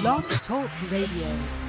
Blog Talk Radio.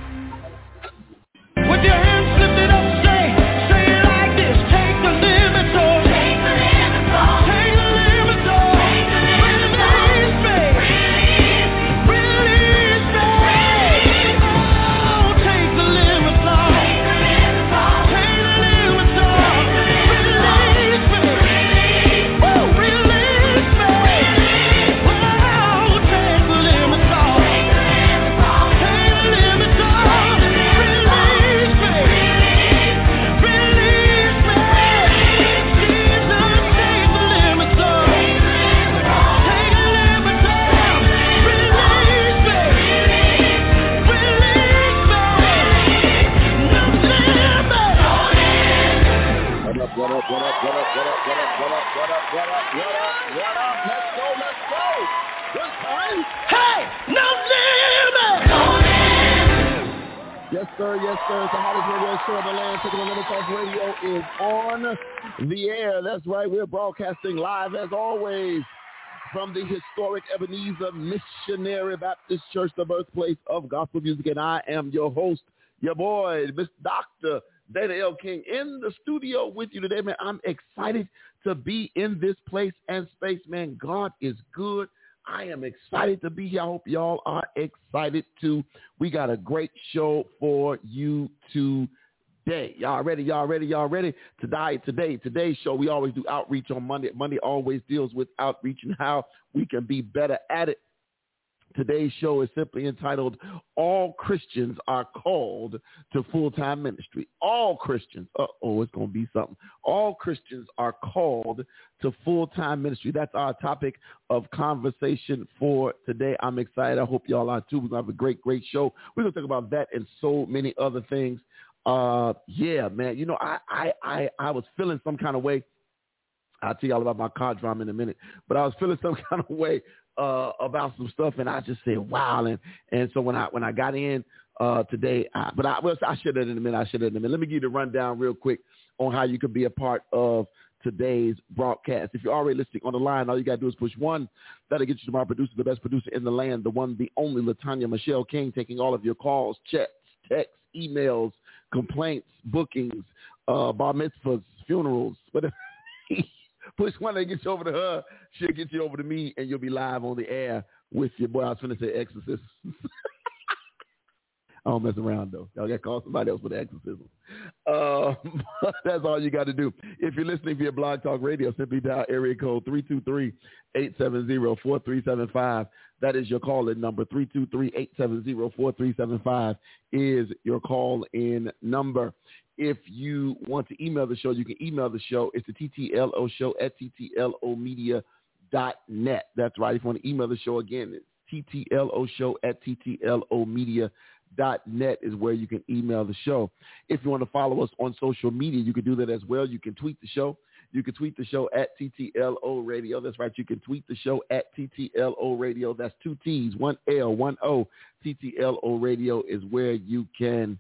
Sir, yes, sir. It's the hottest radio show in the land. Taking limits off radio is on the air. That's right. We're broadcasting live as always from the historic Ebenezer Missionary Baptist Church, the birthplace of gospel music. And I am your host, your boy, Miss Dr. Dana L. King in the studio with you today, man. I'm excited to be in this place and space, man. God is good. I am excited to be here. I hope y'all are excited too. We got a great show for you today. Y'all ready? Y'all ready? Y'all ready? Today, today, today's show, we always do outreach on Monday. Monday always deals with outreach and how we can be better at it. Today's show is simply entitled All Christians Are Called to Full-Time Ministry. All Christians, uh-oh, it's going to be something. All Christians are called to full-time ministry. That's our topic of conversation for today. I'm excited. I hope y'all are too. We're going to have a great, great show. We're going to talk about that and so many other things. Uh, yeah, man. You know, I, I, I, I was feeling some kind of way. I'll tell y'all about my car drama in a minute, but I was feeling some kind of way uh, about some stuff, and I just said, "Wow!" And and so when I when I got in uh, today, I, but I well, I should have in a minute. I should have in a minute. Let me give you the rundown real quick on how you could be a part of today's broadcast. If you're already listening on the line, all you got to do is push one. That'll get you to my producer, the best producer in the land, the one, the only Latanya Michelle King, taking all of your calls, chats, texts, emails, complaints, bookings, uh, bar mitzvahs, funerals, whatever. Push one that gets you over to her. She'll get you over to me, and you'll be live on the air with your boy. I was going to say exorcist. I don't mess around though. Y'all got to call somebody else for the exorcism. Uh, that's all you got to do. If you're listening via Blog Talk Radio, simply dial area code 323-870-4375. That is your call-in number. 323-870-4375 is your call-in number. If you want to email the show, you can email the show. It's the TTLO show at TTLOmedia.net. That's right. If you want to email the show again, it's TTLO show at TTLOmedia.net is where you can email the show. If you want to follow us on social media, you can do that as well. You can tweet the show. You can tweet the show at TTLO Radio. That's right. You can tweet the show at TTLO Radio. That's two T's, one L, one O. TTLO Radio is where you can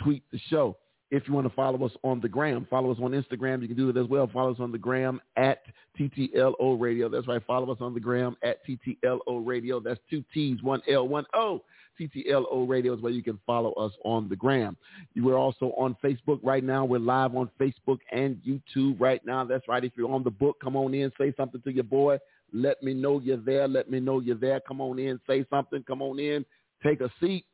tweet the show. If you want to follow us on the gram, follow us on Instagram. You can do it as well. Follow us on the gram at TTLO Radio. That's right. Follow us on the gram at TTLO Radio. That's two T's, one L, one O. TTLO Radio is where you can follow us on the gram. We're also on Facebook right now. We're live on Facebook and YouTube right now. That's right. If you're on the book, come on in, say something to your boy. Let me know you're there. Let me know you're there. Come on in, say something. Come on in, take a seat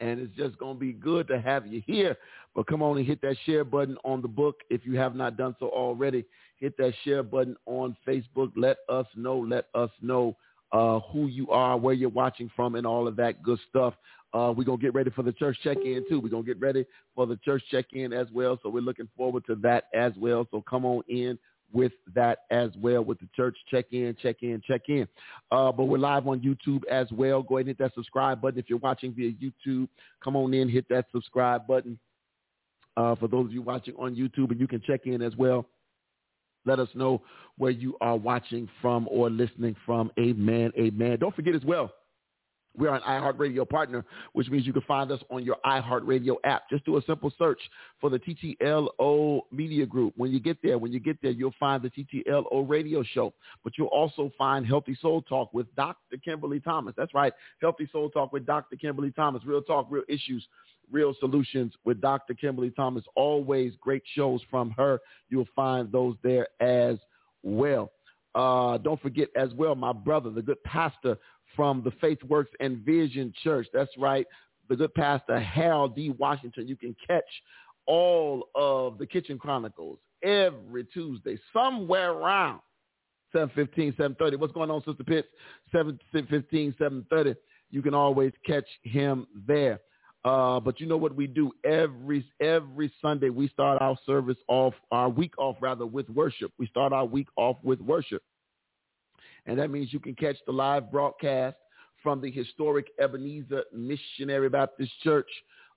and it's just going to be good to have you here. But come on and hit that share button on the book if you have not done so already. Hit that share button on Facebook. Let us know. Let us know uh, who you are, where you're watching from, and all of that good stuff. Uh, we're going to get ready for the church check-in, too. We're going to get ready for the church check-in as well. So we're looking forward to that as well. So come on in with that as well with the church check in, check in, check in. Uh, but we're live on YouTube as well. Go ahead and hit that subscribe button. If you're watching via YouTube, come on in, hit that subscribe button. Uh, for those of you watching on YouTube, and you can check in as well. Let us know where you are watching from or listening from. Amen. Amen. Don't forget as well, We're an iHeartRadio partner, which means you can find us on your iHeartRadio app. Just do a simple search for the TTLO Media Group. When you get there, when you get there, you'll find the TTLO Radio Show. But you'll also find Healthy Soul Talk with Dr. Kimberly Thomas. That's right, Healthy Soul Talk with Dr. Kimberly Thomas. Real talk, real issues, real solutions with Dr. Kimberly Thomas. Always great shows from her. You'll find those there as well. Uh, don't forget as well, my brother, the good pastor from the Faith Works and Vision Church. That's right. The good pastor Harold D. Washington. You can catch all of the Kitchen Chronicles every Tuesday, somewhere around 715, 730. What's going on, Sister Pitts? 715, 730. You can always catch him there. Uh, but you know what we do every every Sunday? We start our service off, our week off rather, with worship. We start our week off with worship, and that means you can catch the live broadcast from the historic Ebenezer Missionary Baptist Church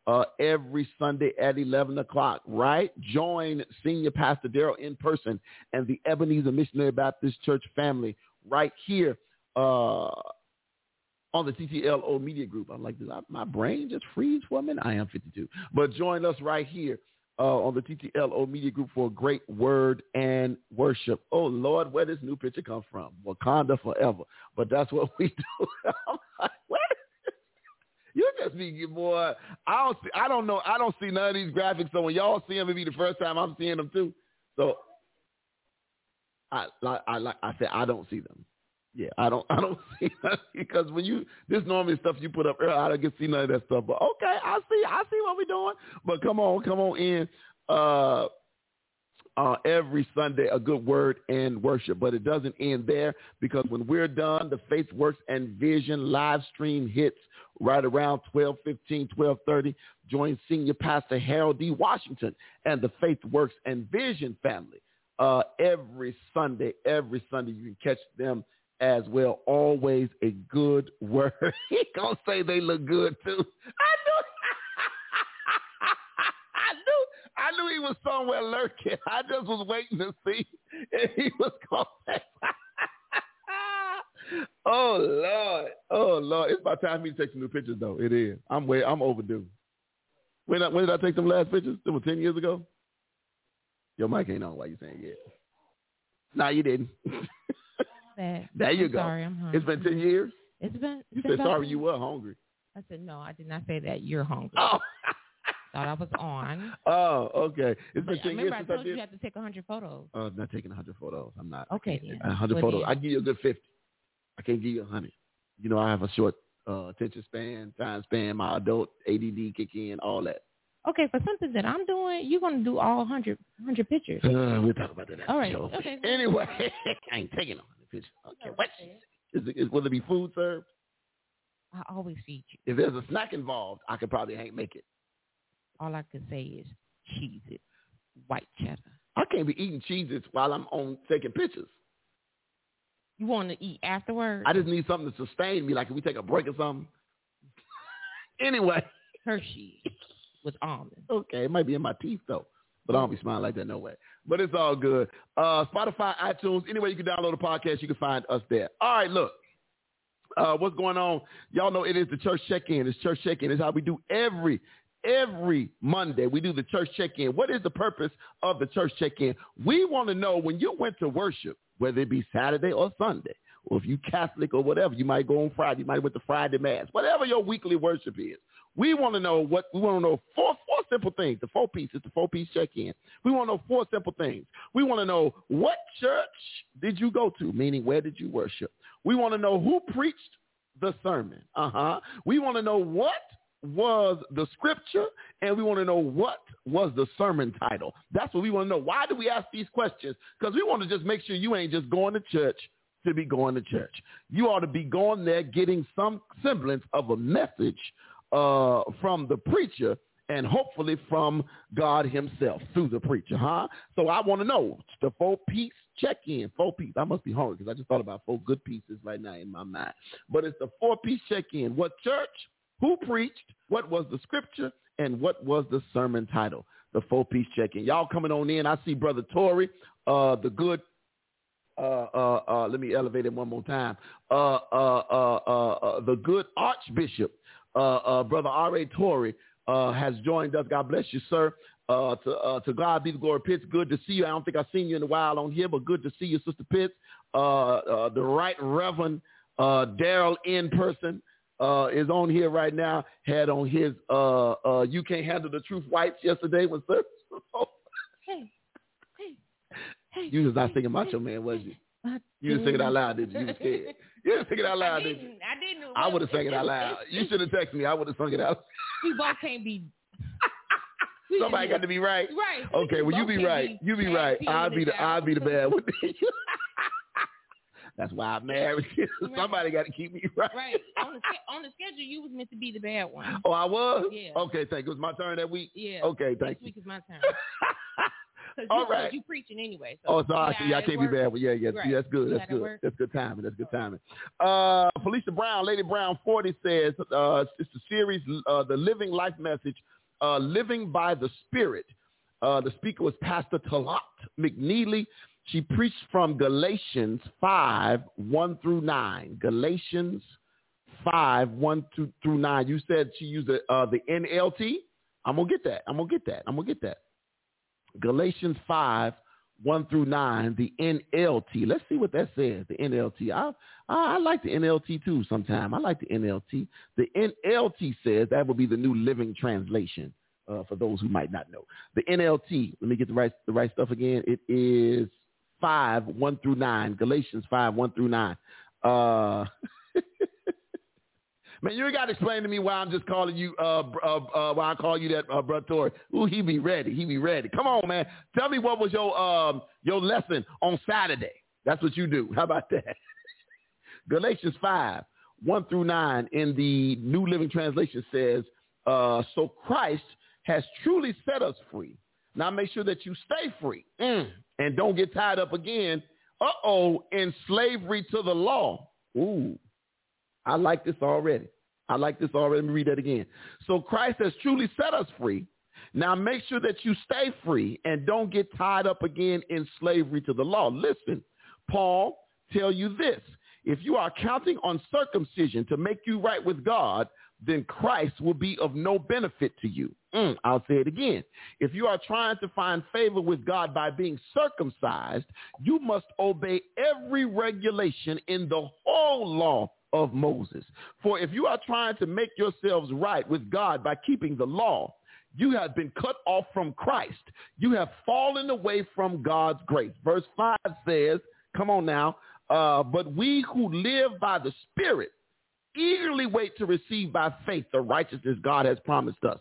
uh, every Sunday at 11 o'clock, right? Join Senior Pastor Daryl in person and the Ebenezer Missionary Baptist Church family right here uh, on the TTLO Media Group. I'm like, my brain just freeze for a minute? I am 52. But join us right here uh, on the TTLO Media Group for a great word and worship. Oh, Lord, where this new picture come from? Wakanda forever. But that's what we do. Where? You just be more. I don't. See, I don't know. I don't see none of these graphics. So when y'all see them, it be the first time I'm seeing them too. So I like. I like. I said I don't see them. Yeah, I don't I don't see because when you this normally stuff you put up I don't get see none of that stuff. But okay, I see I see what we're doing. But come on, come on in. Uh uh, every Sunday a good word and worship. But it doesn't end there because when we're done, the Faith Works and Vision live stream hits right around 12:15, 12:30. Join Senior Pastor Harold D. Washington and the Faith Works and Vision family uh, every Sunday. Every Sunday you can catch them as well. Always a good word. he gonna say they look good too. I knew. I knew. I knew he was somewhere lurking. I just was waiting to see if he was gonna oh Lord, oh Lord! It's about time for me to take some new pictures, though. It is. I'm way. I'm overdue. When, when did I take them last pictures? It was ten years ago. Your mic ain't on. Why you saying yeah? Nah, you didn't. There you I'm go. Sorry, I'm hungry. It's been ten years. It's been. It's You said sorry 10 you were hungry. I said no. I did not say that. You're hungry. Oh. Thought I was on. oh, okay. It's been But ten years remember, I since told I you did. you have to take 100 photos. Uh, I'm not taking 100 photos. I'm not. Okay, then. 100 Well, photos. then. I give you a good 50. I can't give you 100. You know, I have a short uh, attention span, time span, my adult ADD kick in, all that. Okay, for something that I'm doing, you're gonna do all 100, 100 pictures. Uh, we'll talk about that All right, show. okay. Anyway, I ain't taking 100 pictures. Okay, what? Is it, is, will there be food served? I always feed you. If there's a snack involved, I could probably ain't make it. All I can say is Cheez-It, white cheddar. I can't be eating cheeses while I'm on taking pictures. You want to eat afterwards? I just need something to sustain me, like if we take a break or something. anyway, Hershey with almonds. okay, it might be in my teeth though, but I don't be smiling like that no way. But it's all good. Uh, Spotify, iTunes, anywhere you can download a podcast, you can find us there. All right, look. Uh, what's going on? Y'all know it is the church check-in. It's church check-in. It's how we do every every Monday. We do the church check-in. What is the purpose of the church check-in? We want to know when you went to worship, whether it be Saturday or Sunday, or if you Catholic or whatever, you might go on Friday, you might went to Friday Mass, whatever your weekly worship is. We want to know what we want to know four four simple things. The four pieces, the four piece check in. We want to know four simple things. We want to know what church did you go to, meaning where did you worship. We want to know who preached the sermon. Uh huh. We want to know what was the scripture, and we want to know what was the sermon title. That's what we want to know. Why do we ask these questions? Because we want to just make sure you ain't just going to church to be going to church. You ought to be going there getting some semblance of a message uh, from the preacher and hopefully from God himself through the preacher, huh? So I want to know the four piece check in, four piece. I must be hungry because I just thought about four good pieces right now in my mind. But it's the four piece check in. What church? Who preached? What was the scripture? And what was the sermon title? The four piece check in. Y'all coming on in. I see Brother Tory, uh, the good uh, uh, uh, let me elevate it one more time. Uh, uh, uh, uh, uh, the good Archbishop, uh, uh, Brother R.A. Torrey, uh, has joined us. God bless you, sir. Uh, to, uh, to God be the glory. Pitts, good to see you. I don't think I've seen you in a while on here, but good to see you, Sister Pitts. Uh, uh, the Right Reverend uh, Daryl in person uh, is on here right now. Had on his uh, uh, "You Can't Handle the Truth" whites yesterday when was over. You was not singing Macho Man, was you? You didn't sing it out loud, did you? You was scared. You didn't sing it out I loud, did you? I didn't. I would have sang it out loud. You should have texted me. I would have sung it out. We both can't be. Somebody got to be right. Right. Okay, well you be right. You be right. I'll be the. I'll be the bad one. That's why I'm married. Right. Somebody got to keep me right. Right. On the on the schedule, you was meant to be the bad one. Oh, I was. Yeah. Okay, thank you. It was my turn that week. Yeah. Okay, thank Next you. week is my turn. Cause All you, 'cause right. You preaching anyway. So Oh, sorry. Yeah, I can't be bad. Well, yeah, yeah, Right. yeah, that's good. That's good. work. That's good timing. That's good timing. Uh, Felicia Brown, Lady Brown, forty says uh, it's the series, uh, the Living Life Message, uh, Living by the Spirit. Uh, the speaker was Pastor Talat McNeely. She preached from Galatians five one through nine. Galatians five one through, through nine. You said she used the, uh, the NLT. I'm gonna get that. I'm gonna get that. I'm gonna get that. Galatians 5, 1 through 9, the NLT. Let's see what that says, the NLT. I, I, I like the NLT too sometime. I like the NLT. The NLT says that will be the New Living Translation uh, for those who might not know. The NLT, let me get the right, the right stuff again. It is 5, 1 through 9. Galatians 5, 1 through 9. Uh, Man, you got to explain to me why I'm just calling you, uh, uh, uh, why I call you that, uh, Brother Tory. Ooh, he be ready. He be ready. Come on, man. Tell me what was your, um, your lesson on Saturday. That's what you do. How about that? Galatians 5, 1 through 9 in the New Living Translation says, uh, so Christ has truly set us free. Now make sure that you stay free Mm. and don't get tied up again, uh-oh, in slavery to the law. Ooh. I like this already. I like this already. Let me read that again. So Christ has truly set us free. Now make sure that you stay free and don't get tied up again in slavery to the law. Listen, Paul tell you this. If you are counting on circumcision to make you right with God, then Christ will be of no benefit to you. Mm, I'll say it again. If you are trying to find favor with God by being circumcised, you must obey every regulation in the whole law of Moses. For if you are trying to make yourselves right with God by keeping the law, you have been cut off from Christ. You have fallen away from God's grace. Verse 5 says, come on now, uh, but we who live by the Spirit eagerly wait to receive by faith the righteousness God has promised us.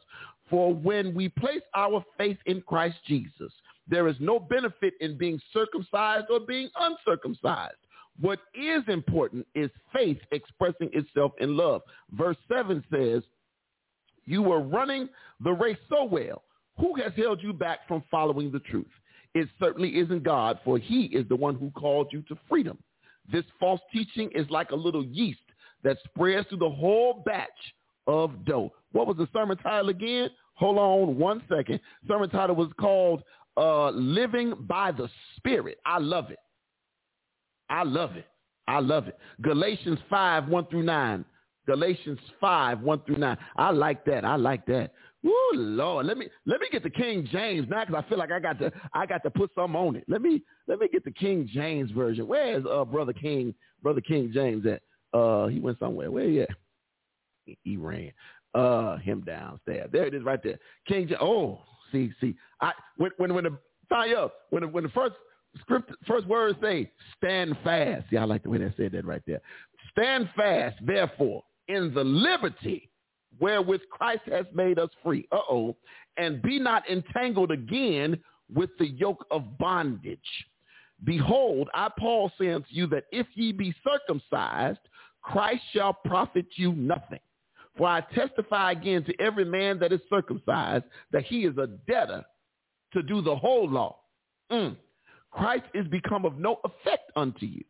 For when we place our faith in Christ Jesus, there is no benefit in being circumcised or being uncircumcised. What is important is faith expressing itself in love. Verse 7 says, you were running the race so well. Who has held you back from following the truth? It certainly isn't God, for he is the one who called you to freedom. This false teaching is like a little yeast that spreads through the whole batch of dough. What was the sermon title again? Hold on one second. Sermon title was called uh, Living by the Spirit. I love it. I love it. I love it. Galatians 5, 1 through 9. Galatians 5, 1 through 9. I like that. I like that. Woo, Lord. Let me let me get the King James now because I feel like I got to I got to put some on it. Let me let me get the King James version. Where is uh brother King brother King James at? Uh he went somewhere. Where he at? He, ran. Uh him downstairs. There it is right there. King James. Oh, see, see. I when when when the tie up, when the, when the first script first words say stand fast. See, I like the way they said that right there. Stand fast, therefore, in the liberty wherewith Christ has made us free. Uh-oh. And be not entangled again with the yoke of bondage. Behold, I, Paul, say unto you that if ye be circumcised, Christ shall profit you nothing. For I testify again to every man that is circumcised that he is a debtor to do the whole law. Mm. Christ is become of no effect unto you.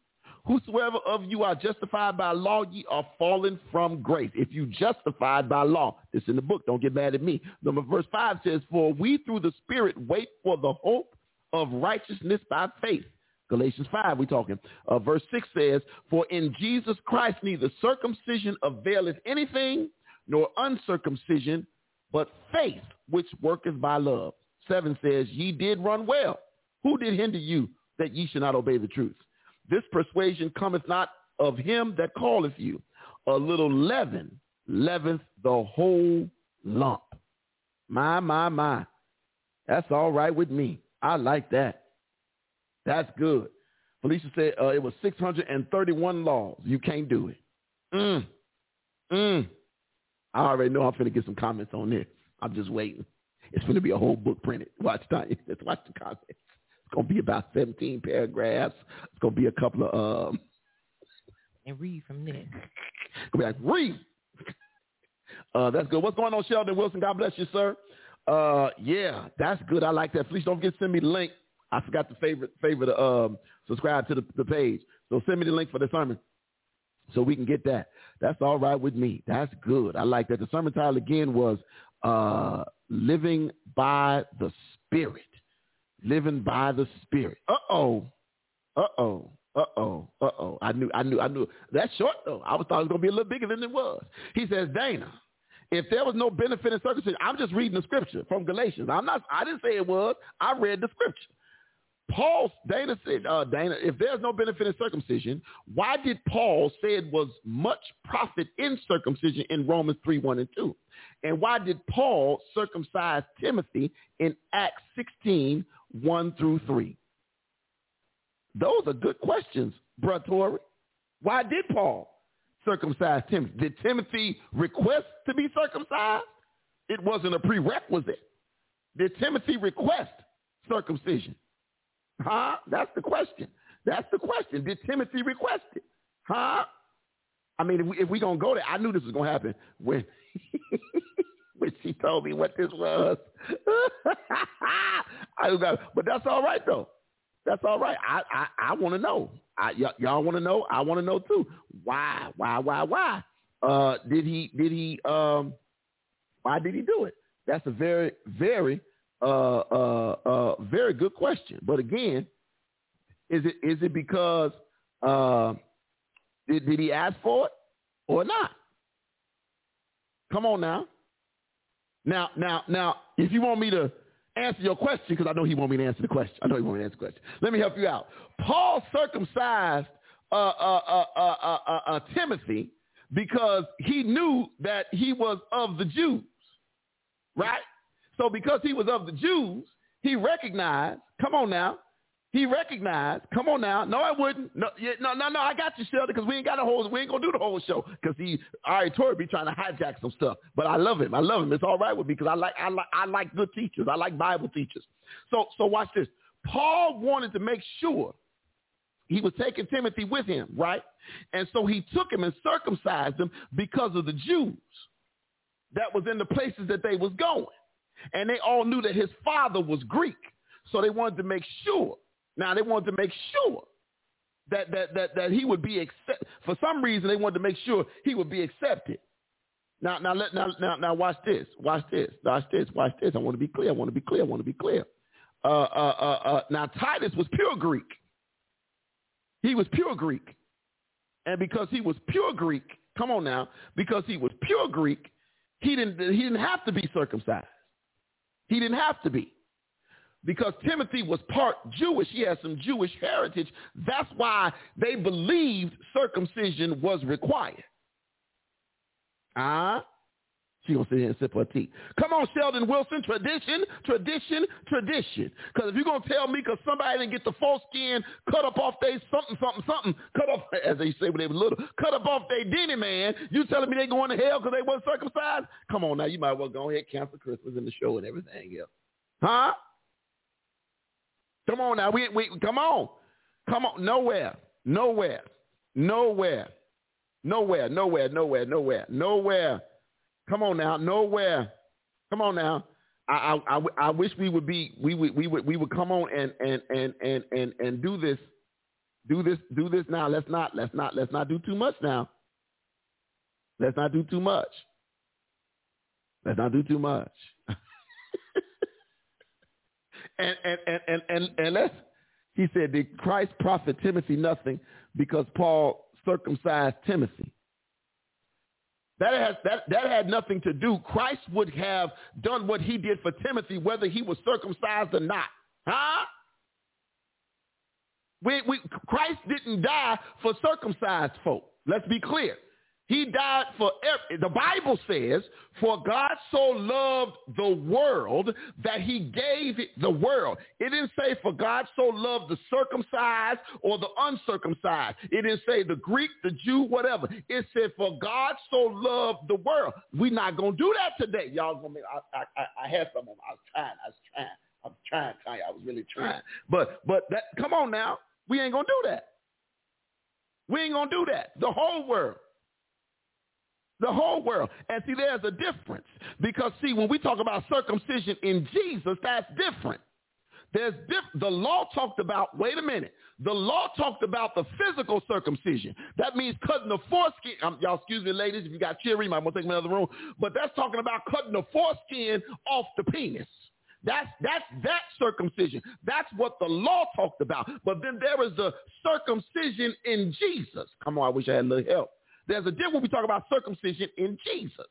Whosoever of you are justified by law, ye are fallen from grace. If you justified by law, this in the book, don't get mad at me. Number verse 5 says, For we through the Spirit wait for the hope of righteousness by faith. Galatians 5, we're talking. Uh, verse 6 says, For in Jesus Christ neither circumcision availeth anything, nor uncircumcision, but faith which worketh by love. 7 says, Ye did run well. Who did hinder you that ye should not obey the truth? This persuasion cometh not of him that calleth you. A little leaven leaveneth the whole lump. My, my, my. That's all right with me. I like that. That's good. Felicia said uh, it was 631 laws. You can't do it. Mm. Mm. I already know I'm going to get some comments on this. I'm just waiting. It's going to be a whole book printed. Watch time. Let's watch the comments. It's going to be about 17 paragraphs. It's going to be a couple of um. And read from there. be like Read. Uh, that's good. What's going on, Sheldon Wilson? God bless you, sir. Uh, yeah, that's good. I like that. Please don't forget to send me the link. I forgot to favorite favorite um subscribe to the, the page. So send me the link for the sermon so we can get that. That's all right with me. That's good. I like that. The sermon title again was uh living by the spirit. Living by the spirit. Uh-oh. Uh-oh. Uh-oh. Uh-oh. I knew I knew I knew that's short though. I was thought it was gonna be a little bigger than it was. He says, Dana, if there was no benefit in circumcision, I'm just reading the scripture from Galatians. I'm not I didn't say it was. I read the scripture. Paul, Dana said, uh, Dana, if there's no benefit in circumcision, why did Paul say it was much profit in circumcision in Romans 3, 1 and 2? And why did Paul circumcise Timothy in Acts 16, 1 through 3? Those are good questions, Brother Torrey. Why did Paul circumcise Timothy? Did Timothy request to be circumcised? It wasn't a prerequisite. Did Timothy request circumcision? Huh? That's the question. That's the question. Did Timothy request it? Huh? I mean, if we, if we gonna go there, I knew this was gonna happen when when she told me what this was. I got, but that's all right though. That's all right. I I, I want to know. I, y- y'all want to know? I want to know too. Why? Why? Why? Why? Uh, did he? Did he? Um, why did he do it? That's a very, very, uh, uh, uh, very good question. But again, is it is it because uh, did, did he ask for it or not? Come on now. Now, now, now, if you want me to answer your question, because I know he want me to answer the question. I know he want me to answer the question. Let me help you out. Paul circumcised uh, uh, uh, uh, uh, Timothy because he knew that he was of the Jews, right? So because he was of the Jews, he recognized, come on now, he recognized, come on now, no, I wouldn't. No, yeah, no, no, no, I got you, Sheldon, because we ain't got a whole, we ain't gonna do the whole show, because he, all right, Tori be trying to hijack some stuff, but I love him, I love him. It's all right with me because I like, I like, I like good teachers, I like Bible teachers. So, so watch this. Paul wanted to make sure he was taking Timothy with him, right? And so he took him and circumcised him because of the Jews that was in the places that they was going. And they all knew that his father was Greek. So they wanted to make sure. Now they wanted to make sure that that that, that he would be accept. For some reason, they wanted to make sure he would be accepted. Now, now, let, now, now, now, watch this. Watch this. Watch this. Watch this. I want to be clear. I want to be clear. I want to be clear. Uh, uh, uh, uh, now, Titus was pure Greek. He was pure Greek. And because he was pure Greek, come on now, because he was pure Greek, he didn't, he didn't have to be circumcised. He didn't have to be. Because Timothy was part Jewish. He had some Jewish heritage. That's why they believed circumcision was required. Ah, uh, she gonna sit here and sip her tea. Come on, Sheldon Wilson. Tradition, tradition, tradition. Because if you're gonna tell me because somebody didn't get the foreskin cut up off their something, something, something, cut off as they say when they were little, cut up off their denny man, you telling me they going to hell because they wasn't circumcised? Come on now, you might well go ahead cancel Christmas and the show and everything else. Huh? Come on now, we we come on, come on, nowhere, nowhere, nowhere, nowhere, nowhere, nowhere, nowhere, nowhere. Come on now, nowhere. Come on now. I, I, I, wish we would be we would we would we would come on and and and and and and do this do this do this now. Let's not let's not let's not do too much now. Let's not do too much. Let's not do too much and, and and and and let's He said, did Christ profit Timothy nothing because Paul circumcised Timothy? That, has, that, that had nothing to do. Christ would have done what he did for Timothy, whether he was circumcised or not. Huh? We, we, Christ didn't die for circumcised folk. Let's be clear. He died for every, the Bible says, for God so loved the world that he gave the world. It didn't say for God so loved the circumcised or the uncircumcised. It didn't say the Greek, the Jew, whatever. It said for God so loved the world. We're not going to do that today. Y'all going to I, I, I had some of them. I was trying. I was trying. I was trying, trying. I was really trying. But, but that, come on now. We ain't going to do that. We ain't going to do that. The whole world. The whole world. And see, there's a difference. Because, see, when we talk about circumcision in Jesus, that's different. There's diff- the law talked about, wait a minute, the law talked about the physical circumcision. That means cutting the foreskin. Um, y'all excuse me, ladies, if you got cheering, I'm going to take me another room. But that's talking about cutting the foreskin off the penis. That's that's that circumcision. That's what the law talked about. But then there is the circumcision in Jesus. Come on, I wish I had a little help. There's a difference when we talk about circumcision in Jesus.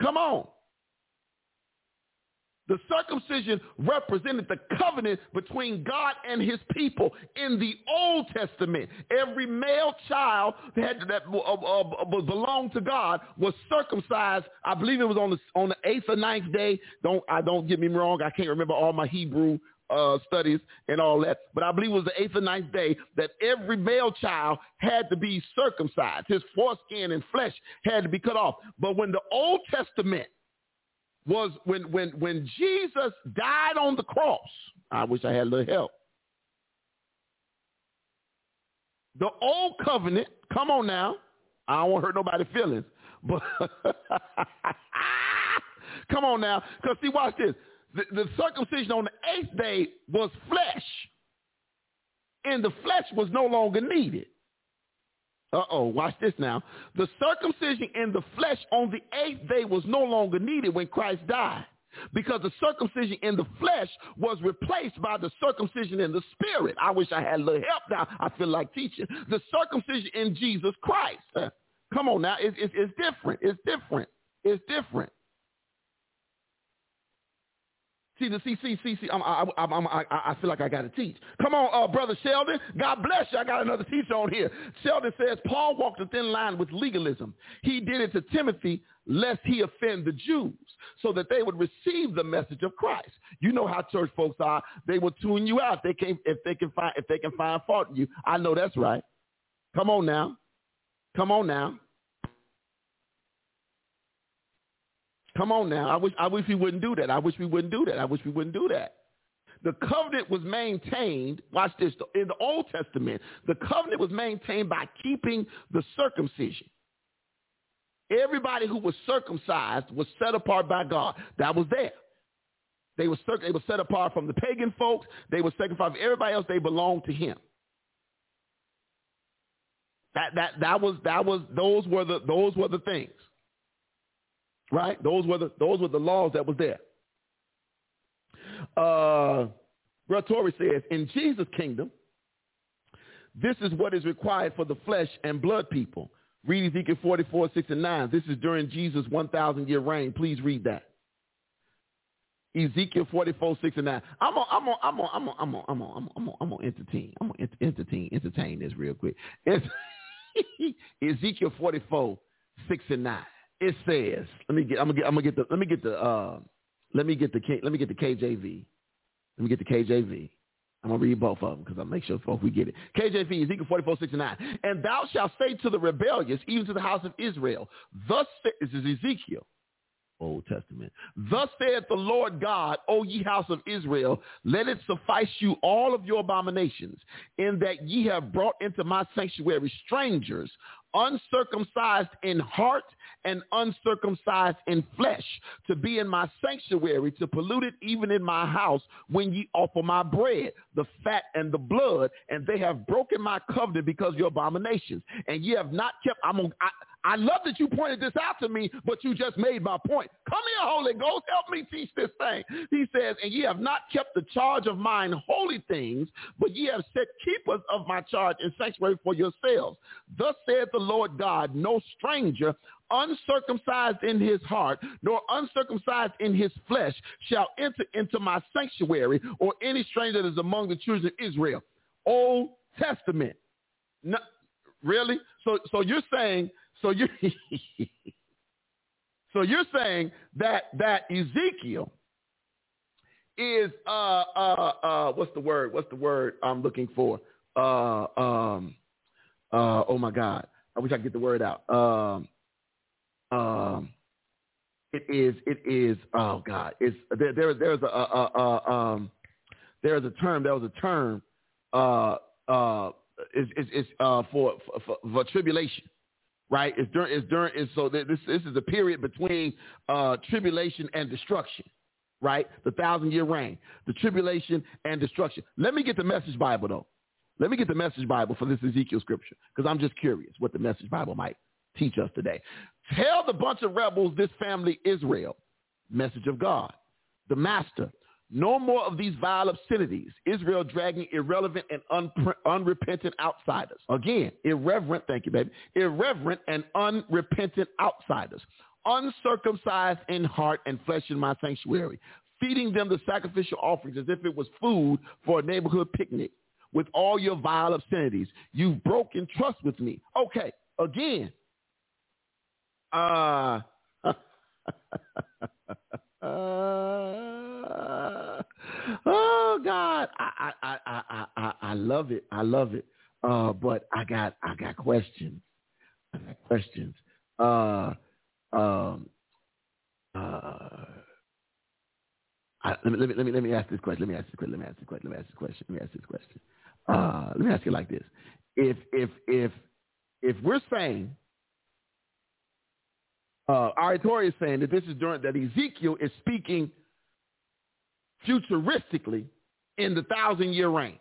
Come on. The circumcision represented the covenant between God and his people in the Old Testament. Every male child that, that uh, uh, uh, belonged to God was circumcised. I believe it was on the on the eighth or ninth day. Don't I don't get me wrong. I can't remember all my Hebrew uh, studies and all that, but I believe it was the eighth or ninth day that every male child had to be circumcised. His foreskin and flesh had to be cut off. But when the Old Testament was when when when Jesus died on the cross. I wish I had a little help. The old covenant, come on now. I don't want to hurt nobody's feelings. But come on now. Because see, watch this. The, the circumcision on the eighth day was flesh. And the flesh was no longer needed. Uh-oh, watch this now. The circumcision in the flesh on the eighth day was no longer needed when Christ died because the circumcision in the flesh was replaced by the circumcision in the spirit. I wish I had a little help now. I feel like teaching. The circumcision in Jesus Christ. Uh, come on now. It's, it's, it's different. It's different. It's different. See the see see see see. I'm, I, I'm, I'm, I, I feel like I got to teach. Come on, uh, brother Sheldon. God bless you. I got another teacher on here. Sheldon says Paul walked a thin line with legalism. He did it to Timothy lest he offend the Jews, so that they would receive the message of Christ. You know how church folks are. They will tune you out. They can if they can find if they can find fault in you. I know that's right. Come on now. Come on now. Come on now. I wish I wish we wouldn't do that. I wish we wouldn't do that. I wish we wouldn't do that. The covenant was maintained, watch this, in the Old Testament, the covenant was maintained by keeping the circumcision. Everybody who was circumcised was set apart by God. That was there. They were, they were set apart from the pagan folks. They were set apart from everybody else. They belonged to him. That, that, that was, that was, those were the, those were the things. Right? Those were the those were the laws that was there. Uh Torrey says, in Jesus' kingdom, this is what is required for the flesh and blood people. Read Ezekiel 44, 6 and 9. This is during Jesus' 1,000 year reign. Please read that. Ezekiel 44, 6 and 9. I'm on, I'm on, I'm on, I'm I'm I'm I'm I'm on entertain. I'm on entertain, entertain this real quick. Ezekiel 44, 6 and 9 it says, let me get, I'm gonna get, I'm gonna get the, let me get the, uh, let me get the, let me get the KJV. Let me get the KJV. I'm gonna read both of them because I make sure folks we get it. KJV, Ezekiel 44, 69. And thou shalt say to the rebellious, even to the house of Israel, thus this is Ezekiel. Old Testament. Thus saith the Lord God, O ye house of Israel, let it suffice you all of your abominations, in that ye have brought into my sanctuary strangers, uncircumcised in heart and uncircumcised in flesh, to be in my sanctuary, to pollute it even in my house, when ye offer my bread, the fat and the blood, and they have broken my covenant because of your abominations. And ye have not kept, I'm on, I, I love that you pointed this out to me, but you just made my point. Come here, Holy Ghost, help me teach this thing. He says, and ye have not kept the charge of mine holy things, but ye have set keepers of my charge and sanctuary for yourselves. Thus saith the Lord God, no stranger uncircumcised in his heart, nor uncircumcised in his flesh shall enter into my sanctuary, or any stranger that is among the children of Israel. Old Testament. No, really? So, so you're saying, so you, so you're saying that that Ezekiel is uh uh uh what's the word? What's the word I'm looking for? Uh um uh oh my God. I wish I could get the word out. Um um, it is it is oh god it's there, there there's a, a um there's a term there was a term uh uh is is is uh for, for, for tribulation right? It's during it's during it's so this this is a period between uh tribulation and destruction right? The thousand year reign the tribulation and destruction. Let me get the message bible though. Let me get the message bible for this ezekiel scripture because i'm just curious what the message bible might teach us today. Tell the bunch of rebels, this family Israel, message of God, the master, no more of these vile obscenities. Israel dragging irrelevant and unrepentant outsiders. Again, irreverent, thank you, baby. Irreverent and unrepentant outsiders. Uncircumcised in heart and flesh in my sanctuary. Feeding them the sacrificial offerings as if it was food for a neighborhood picnic. With all your vile obscenities. You've broken trust with me. Okay, again, uh, oh God, I, I, I, I, I love it. I love it. Uh, but I got, I got questions. I got questions. Uh, um, uh, I, let, me, let me let me let me ask this question. Let me ask this question. Let me ask this question. Let me ask this question. Let me ask this question. Uh, let me ask you like this: If if if if we're saying uh, R.A. Torrey is saying that this is during that Ezekiel is speaking futuristically in the thousand year reign.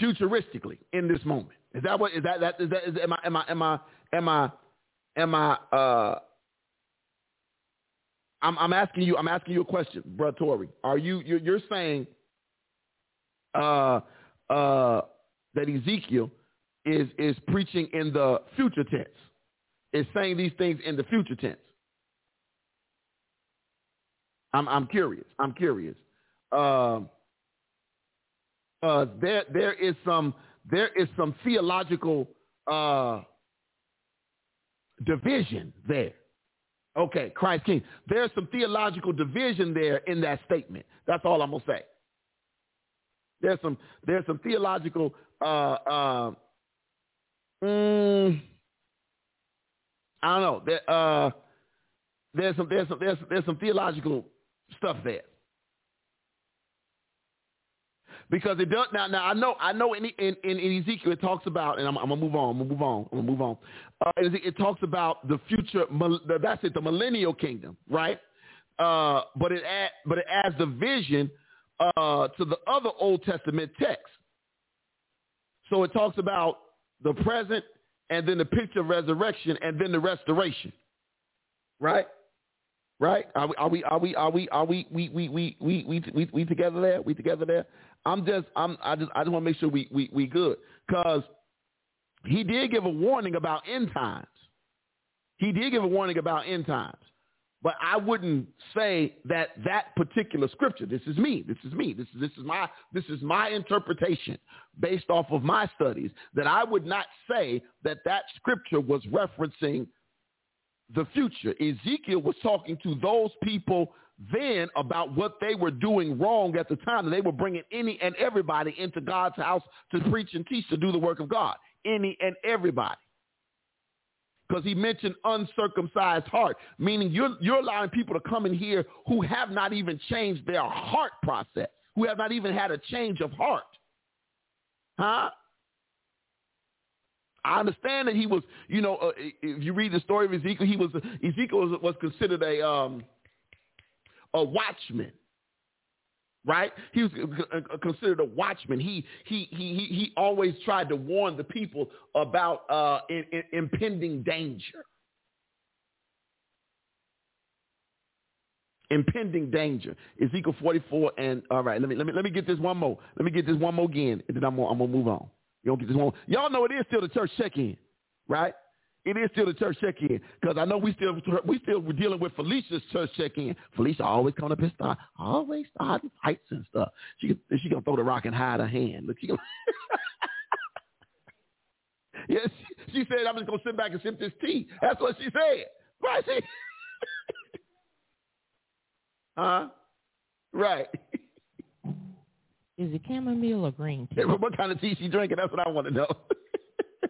Futuristically in this moment. Is that what is that that is that is am I am I am I am I am I uh I'm I'm asking you I'm asking you a question, Brother Tory. Are you you're, you're saying uh uh that Ezekiel is is preaching in the future tense? is saying these things in the future tense. I'm, I'm curious. I'm curious. Uh, uh, there, there is some, there is some theological uh, division there. Okay, Christ King. There's some theological division there in that statement. That's all I'm gonna say. There's some, there's some theological. Uh, uh, mm, I don't know. There, uh, there's some there's some there's there's some theological stuff there. Because it does now. Now I know I know in in, in Ezekiel it talks about, and I'm, I'm gonna move on. I'm gonna move on. I'm gonna move on. Uh, it, it talks about the future. That's it, the millennial kingdom, right? Uh, but it add, but it adds the vision uh, to the other Old Testament text. So it talks about the present and then the picture of resurrection, and then the restoration. Right? Right? Are we are we are we are we are we we we we we we, we, we together there? We together there? I'm just I'm I just I just want to make sure we we we good because he did give a warning about end times. He did give a warning about end times. But I wouldn't say that that particular scripture, this is me, this is me, this is, this is my, this is my interpretation based off of my studies, that I would not say that that scripture was referencing the future. Ezekiel was talking to those people then about what they were doing wrong at the time. And they were bringing any and everybody into God's house to preach and teach, to do the work of God. Any and everybody because he mentioned uncircumcised heart, meaning you're, you're allowing people to come in here who have not even changed their heart process, who have not even had a change of heart. Huh? I understand that he was, you know, uh, if you read the story of Ezekiel, he was Ezekiel was, was considered a um, a watchman, right? He was considered a watchman. He he he he always tried to warn the people about uh, in, in, impending danger. Impending danger. Ezekiel 44 and all right, let me let me let me get this one more. Let me get this one more again, and then I'm gonna, I'm gonna move on. You don't get this one. Y'all know it is still the church check-in, right? It is still the church check-in because I know we still we still we're dealing with Felicia's church check-in. Felicia always coming up and start always starting fights and stuff. She she gonna throw the rock and hide her hand. Look, she gonna yes, she, she said I'm just gonna sit back and sip this tea. That's what she said. Right? She, huh? Right. Is it chamomile or green tea? what kind of tea she drinking? That's what I want to know.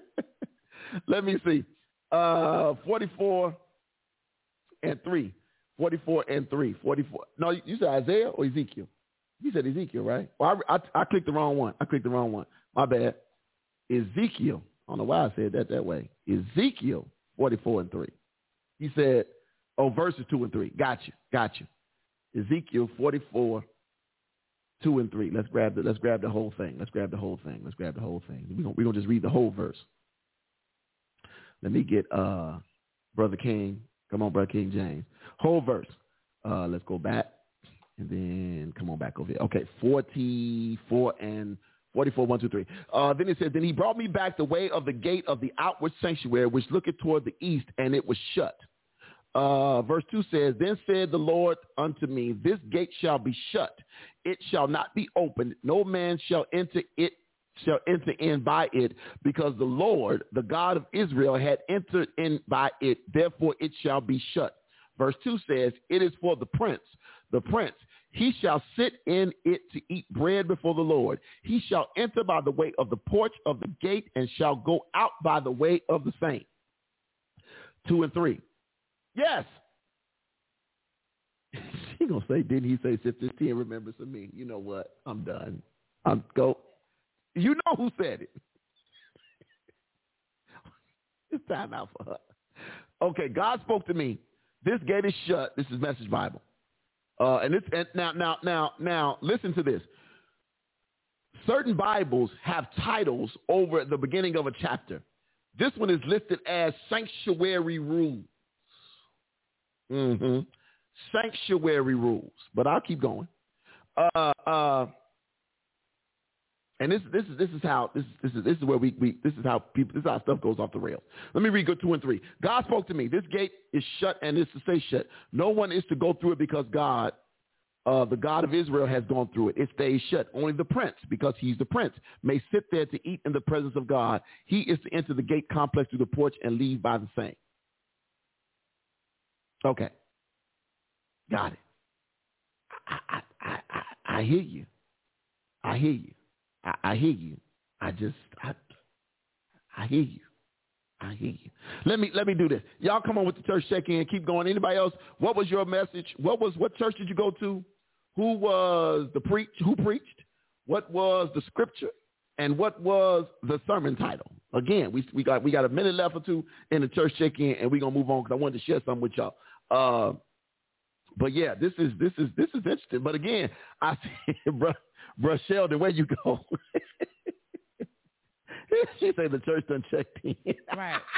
Let me see. Uh, 44 and 3. 44 and 3. 44. No, you said Isaiah or Ezekiel? You said Ezekiel, right? Well, I, I, I clicked the wrong one. I clicked the wrong one. My bad. Ezekiel. I don't know why I said that that way. Ezekiel 44 and 3. He said, oh, verses 2 and 3. Got you. Got you. Ezekiel 44, 2 and 3. Let's grab the, let's grab the whole thing. Let's grab the whole thing. Let's grab the whole thing. We're to just read the whole verse. Let me get uh, Brother King. Come on, Brother King James. Whole verse. Uh, let's go back. And then come on back over here. Okay, 44 and 44, 1, 2, 3. Uh, then it says, Then he brought me back the way of the gate of the outward sanctuary, which looketh toward the east, and it was shut. Uh, verse 2 says, Then said the Lord unto me, This gate shall be shut. It shall not be opened. No man shall enter it shall enter in by it, because the Lord, the God of Israel, had entered in by it. Therefore it shall be shut. Verse 2 says, It is for the prince. The prince, he shall sit in it to eat bread before the Lord. He shall enter by the way of the porch of the gate and shall go out by the way of the saint. Two and three. Yes. she gonna say, didn't he say sister T and remembers of me? You know what? I'm done. I'm go. You know who said it. it's time out for her. Okay, God spoke to me. This gate is shut. This is Message Bible. Uh, and it's and now now now now listen to this. Certain Bibles have titles over the beginning of a chapter. This one is listed as sanctuary rules. Mm-hmm. Sanctuary rules. But I'll keep going. Uh, uh, and this this is this is how this this is this is where we, we this is how people this is how stuff goes off the rails. Let me read go two and three. God spoke to me. This gate is shut and is to stay shut. No one is to go through it because God, uh, the God of Israel, has gone through it. It stays shut. Only the prince, because he's the prince, may sit there to eat in the presence of God. He is to enter the gate complex through the porch and leave by the same. Okay. Got it. I, I, I, I, hear you. I hear you. I, I hear you. I just, I, I hear you. I hear you. Let me let me do this. Y'all come on with the church check-in. Keep going. Anybody else? What was your message? What was what church did you go to? Who was the preach? Who preached? What was the scripture? And what was the sermon title? Again, we we got we got a minute left or two in the church check-in, and we're gonna move on because I wanted to share something with y'all. Uh, but yeah, this is this is this is interesting. But again, I see, bro, bro Sheldon, where you go? she said the church done checked in. Right.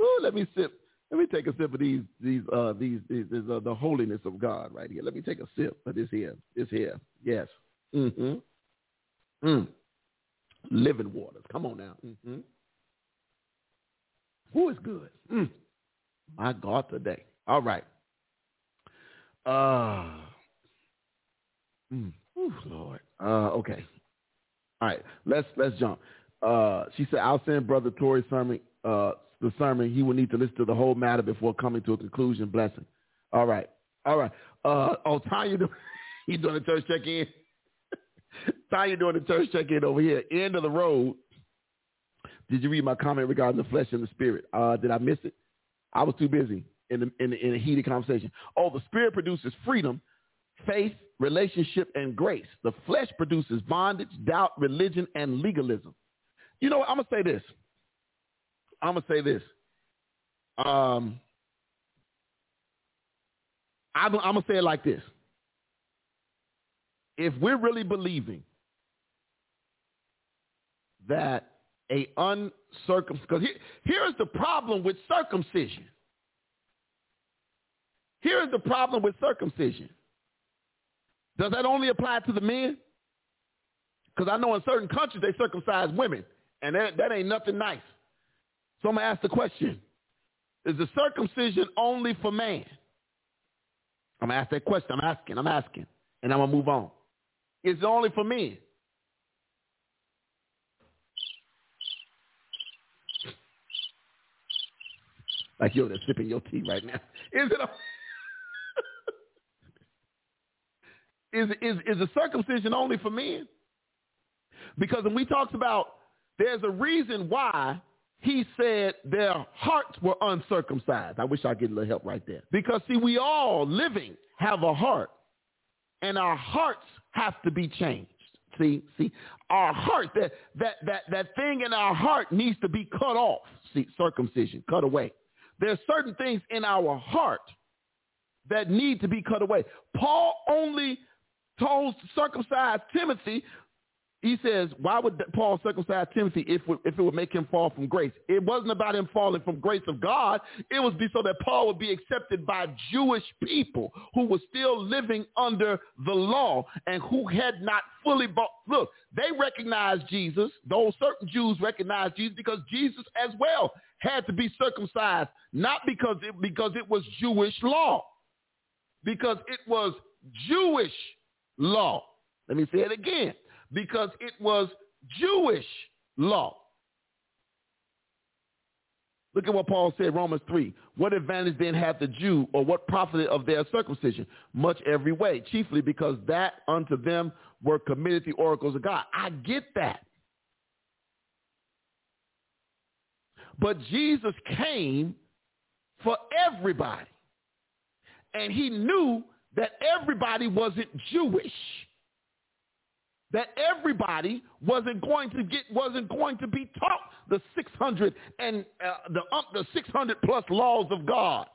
Ooh, let me sip. Let me take a sip of these these uh these, these, these uh, the holiness of God right here. Let me take a sip of this here. This here. Yes. Mm-hmm. Mm. Living waters. Come on now. Mm-hmm. Who is good? Mm. My God today. All right. Uh, mm, ooh, Lord. Uh, okay. All right. Let's let's jump. Uh, she said, "I'll send Brother Tory sermon. Uh, the sermon. He will need to listen to the whole matter before coming to a conclusion. Blessing. All right. All right. Uh, oh, Tanya, do, you doing the church check in? Tanya doing the church check in over here. End of the road. Did you read my comment regarding the flesh and the spirit? Uh, did I miss it? I was too busy in, the, in, the, in a heated conversation. Oh, the spirit produces freedom, faith, relationship, and grace. The flesh produces bondage, doubt, religion, and legalism. You know what? I'm to say this. I'm to say this. Um, I'm, I'm to say it like this. if we're really believing that a uncircumcised, because here, here's the problem with circumcision. Here's the problem with circumcision. Does that only apply to the men? Because I know in certain countries they circumcise women, and that, that ain't nothing nice. So I'm going to ask the question. Is the circumcision only for man? I'm going to ask that question. I'm asking. I'm asking. And I'm going to move on. Is it only for men? Like yo, they're sipping your tea right now. Is it? A, is, is, is the circumcision only for men? Because when we talked about there's a reason why he said their hearts were uncircumcised. I wish I get a little help right there. Because see, we all living have a heart, and our hearts have to be changed. See, see, our heart, that that that that thing in our heart needs to be cut off. See, circumcision, cut away. There's certain things in our heart that need to be cut away. Paul only told circumcised Timothy he says, why would Paul circumcise Timothy if, if it would make him fall from grace? It wasn't about him falling from grace of God. It was be so that Paul would be accepted by Jewish people who were still living under the law and who had not fully bought. Look, they recognized Jesus. Those certain Jews recognized Jesus because Jesus as well had to be circumcised, not because it, because it was Jewish law, because it was Jewish law. Let me say it again because it was Jewish law. Look at what Paul said, Romans 3. What advantage then hath the Jew, or what profit of their circumcision? Much every way, chiefly because that unto them were committed the oracles of God. I get that. But Jesus came for everybody. And he knew that everybody wasn't Jewish that everybody wasn't going to get wasn't going to be taught the 600 and uh, the uh, the 600 plus laws of God.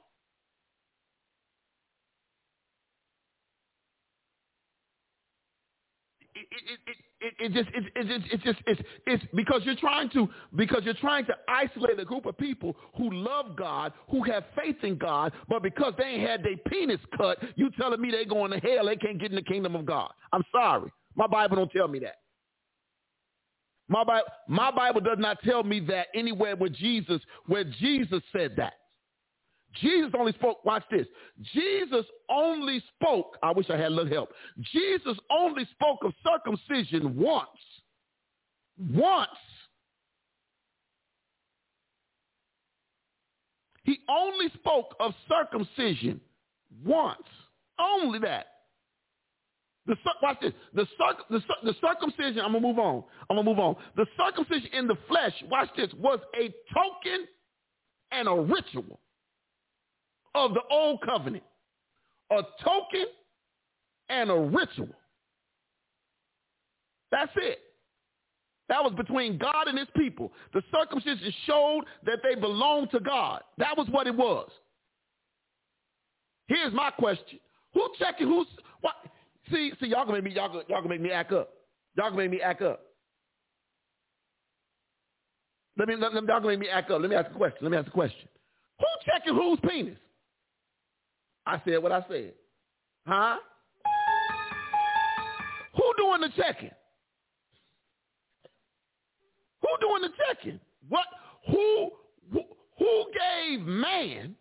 It, it, it, it, it just it, it, it, just it's, it's because you're trying to because you're trying to isolate a group of people who love God, who have faith in God, but because they ain't had their penis cut, you telling me they going to hell, they can't get in the kingdom of God. I'm sorry. My Bible don't tell me that. My Bible, my Bible does not tell me that anywhere where Jesus, where Jesus said that. Jesus only spoke, watch this. Jesus only spoke, I wish I had a little help. Jesus only spoke of circumcision once. Once. He only spoke of circumcision once. Only that. The, watch this. The, the, the circumcision, I'm going to move on. I'm to move on. The circumcision in the flesh, watch this, was a token and a ritual of the old covenant. A token and a ritual. That's it. That was between God and his people. The circumcision showed that they belonged to God. That was what it was. Here's my question. Who checking who's what See, see, y'all gonna make me y'all gonna, y'all gonna make me act up. Y'all gonna make me act up. Let me let, let, y'all gonna make me act up. Let me ask a question. Let me ask a question. Who checking whose penis? I said what I said. Huh? Who doing the checking? Who doing the checking? What? Who? Who, who gave man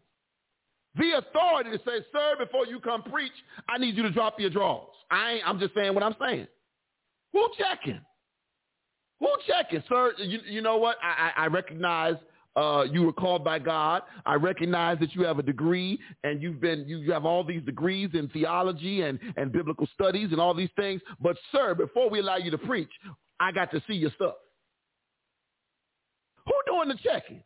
the authority to say, sir, before you come preach, I need you to drop your drawers. I ain't, I'm just saying what I'm saying. Who checking? Who checking, sir? You, you know what? I, I, I recognize uh, you were called by God. I recognize that you have a degree and you've been you, have all these degrees in theology and, and biblical studies and all these things. But sir, before we allow you to preach, I got to see your stuff. Who doing the checking?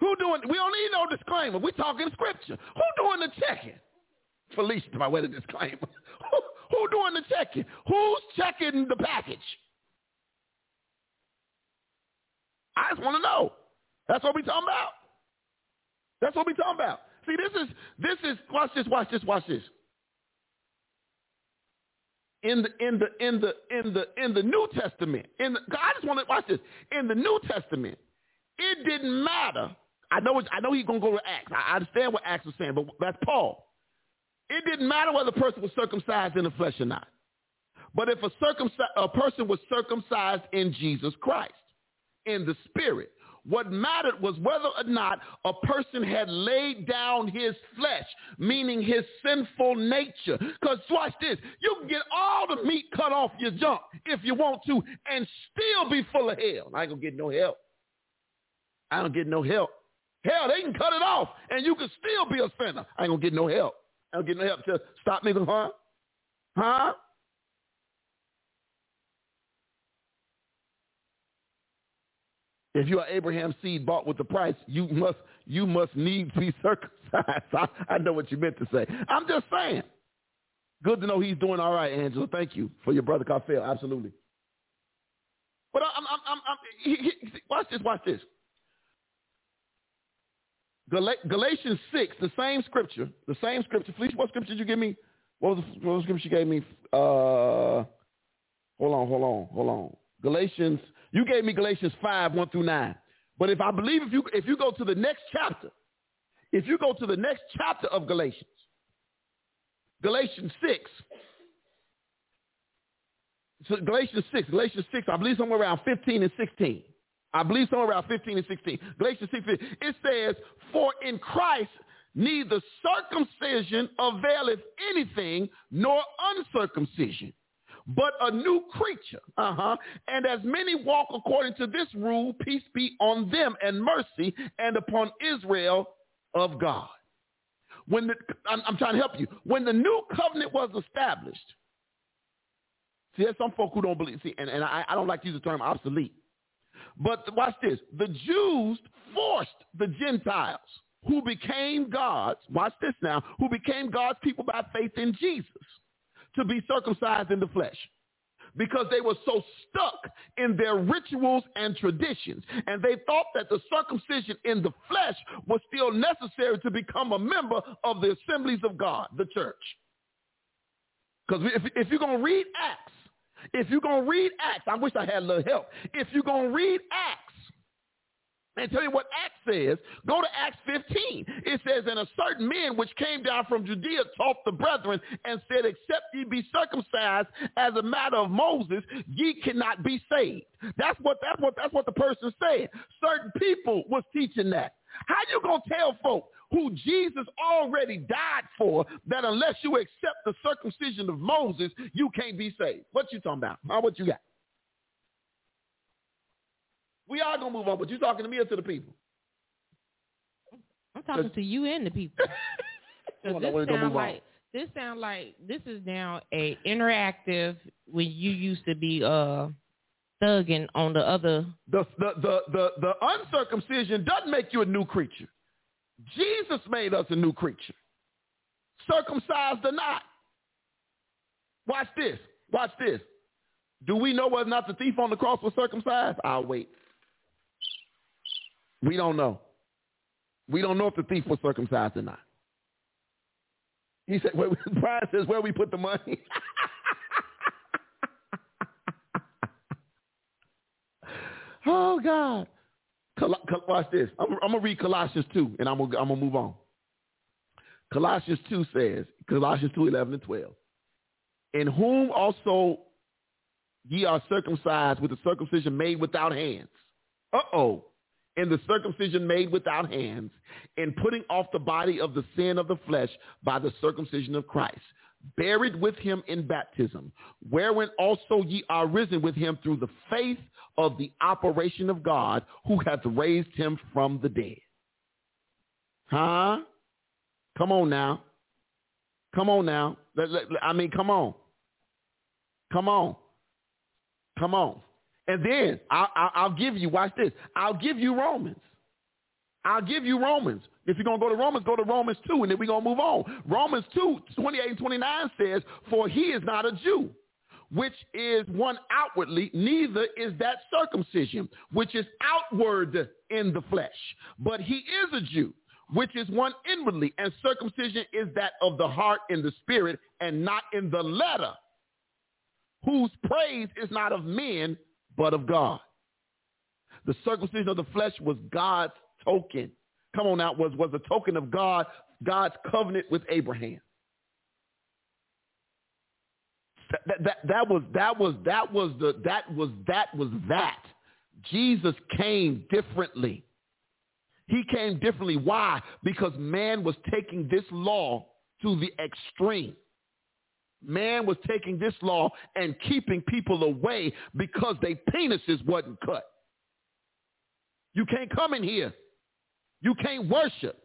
Who doing? We don't need no disclaimer. We talking scripture. Who doing the checking? Felicia, my wedding disclaimer. who, who doing the checking? Who's checking the package? I just want to know. That's what we talking about. That's what we talking about. See, this is this is watch this, watch this, watch this. in the in the in the in the in the New Testament. In the, I just want to watch this. In the New Testament, it didn't matter. I know I know he's gonna go to Acts. I understand what Acts was saying, but that's Paul. It didn't matter whether the person was circumcised in the flesh or not. But if a, circumci- a person was circumcised in Jesus Christ, in the spirit, what mattered was whether or not a person had laid down his flesh, meaning his sinful nature. Because watch this, you can get all the meat cut off your junk if you want to and still be full of hell. I ain't going to get no help. I don't get no help. Hell, they can cut it off and you can still be a sinner. I ain't going to get no help. I don't get no help to stop me. Huh? Huh? If you are Abraham's seed bought with the price, you must you must needs be circumcised. I, I know what you meant to say. I'm just saying. Good to know he's doing all right, Angela. Thank you for your brother Carfell. Absolutely. But I'm, I'm, I'm, I'm he, he, watch this, watch this. Galatians 6, the same scripture, the same scripture. Please, what scripture did you give me? What was the, what was the scripture you gave me? Uh, hold on, hold on, hold on. Galatians you gave me Galatians 5, 1 through 9. But if I believe if you if you go to the next chapter, if you go to the next chapter of Galatians, Galatians 6, so Galatians 6, Galatians 6, I believe somewhere around 15 and 16. I believe somewhere around 15 and 16. Galatians 6, it says, For in Christ neither circumcision availeth anything, nor uncircumcision, but a new creature. Uh-huh. And as many walk according to this rule, peace be on them and mercy and upon Israel of God. When the, I'm, I'm trying to help you. When the new covenant was established, see, there's some folk who don't believe, see, and, and I, I don't like to use the term obsolete. But watch this. The Jews forced the Gentiles who became God's, watch this now, who became God's people by faith in Jesus to be circumcised in the flesh because they were so stuck in their rituals and traditions. And they thought that the circumcision in the flesh was still necessary to become a member of the assemblies of God, the church. Because if, if you're going to read Acts, if you're going to read Acts, I wish I had a little help. If you're going to read Acts, and tell you what Acts says. Go to Acts 15. It says, And a certain man which came down from Judea taught the brethren and said, Except ye be circumcised as a matter of Moses, ye cannot be saved. That's what that's what that's what the person said. Certain people was teaching that. How you gonna tell folk who Jesus already died for that unless you accept the circumcision of Moses, you can't be saved? What you talking about? How what you got? We are gonna move on, but you talking to me or to the people? I'm talking to you and the people. Well, this we're sound move on. like this sound like this is now a interactive when you used to be uh thugging on the other The, the, the, the, the uncircumcision doesn't make you a new creature. Jesus made us a new creature. Circumcised or not. Watch this. Watch this. Do we know whether or not the thief on the cross was circumcised? I'll wait. We don't know. We don't know if the thief was circumcised or not. He said, where, Brian says, where we put the money. oh, God. Col- watch this. I'm, I'm going to read Colossians 2, and I'm going I'm to move on. Colossians 2 says, Colossians 2, 11 and 12, in whom also ye are circumcised with the circumcision made without hands. Uh-oh. In the circumcision made without hands, in putting off the body of the sin of the flesh by the circumcision of Christ, buried with him in baptism, wherein also ye are risen with him through the faith of the operation of God, who hath raised him from the dead. Huh? Come on now. Come on now. I mean, come on. Come on. Come on. And then I'll, I'll, I'll give you, watch this, I'll give you Romans. I'll give you Romans. If you're going to go to Romans, go to Romans 2, and then we're going to move on. Romans 2, 28 and 29 says, For he is not a Jew, which is one outwardly, neither is that circumcision, which is outward in the flesh. But he is a Jew, which is one inwardly, and circumcision is that of the heart in the spirit, and not in the letter, whose praise is not of men, but of God. The circumcision of the flesh was God's token. Come on out, was, was a token of God, God's covenant with Abraham. That, that, that was that was that was the that was that was that. Jesus came differently. He came differently. Why? Because man was taking this law to the extreme. Man was taking this law and keeping people away because their penises wasn't cut. You can't come in here. You can't worship.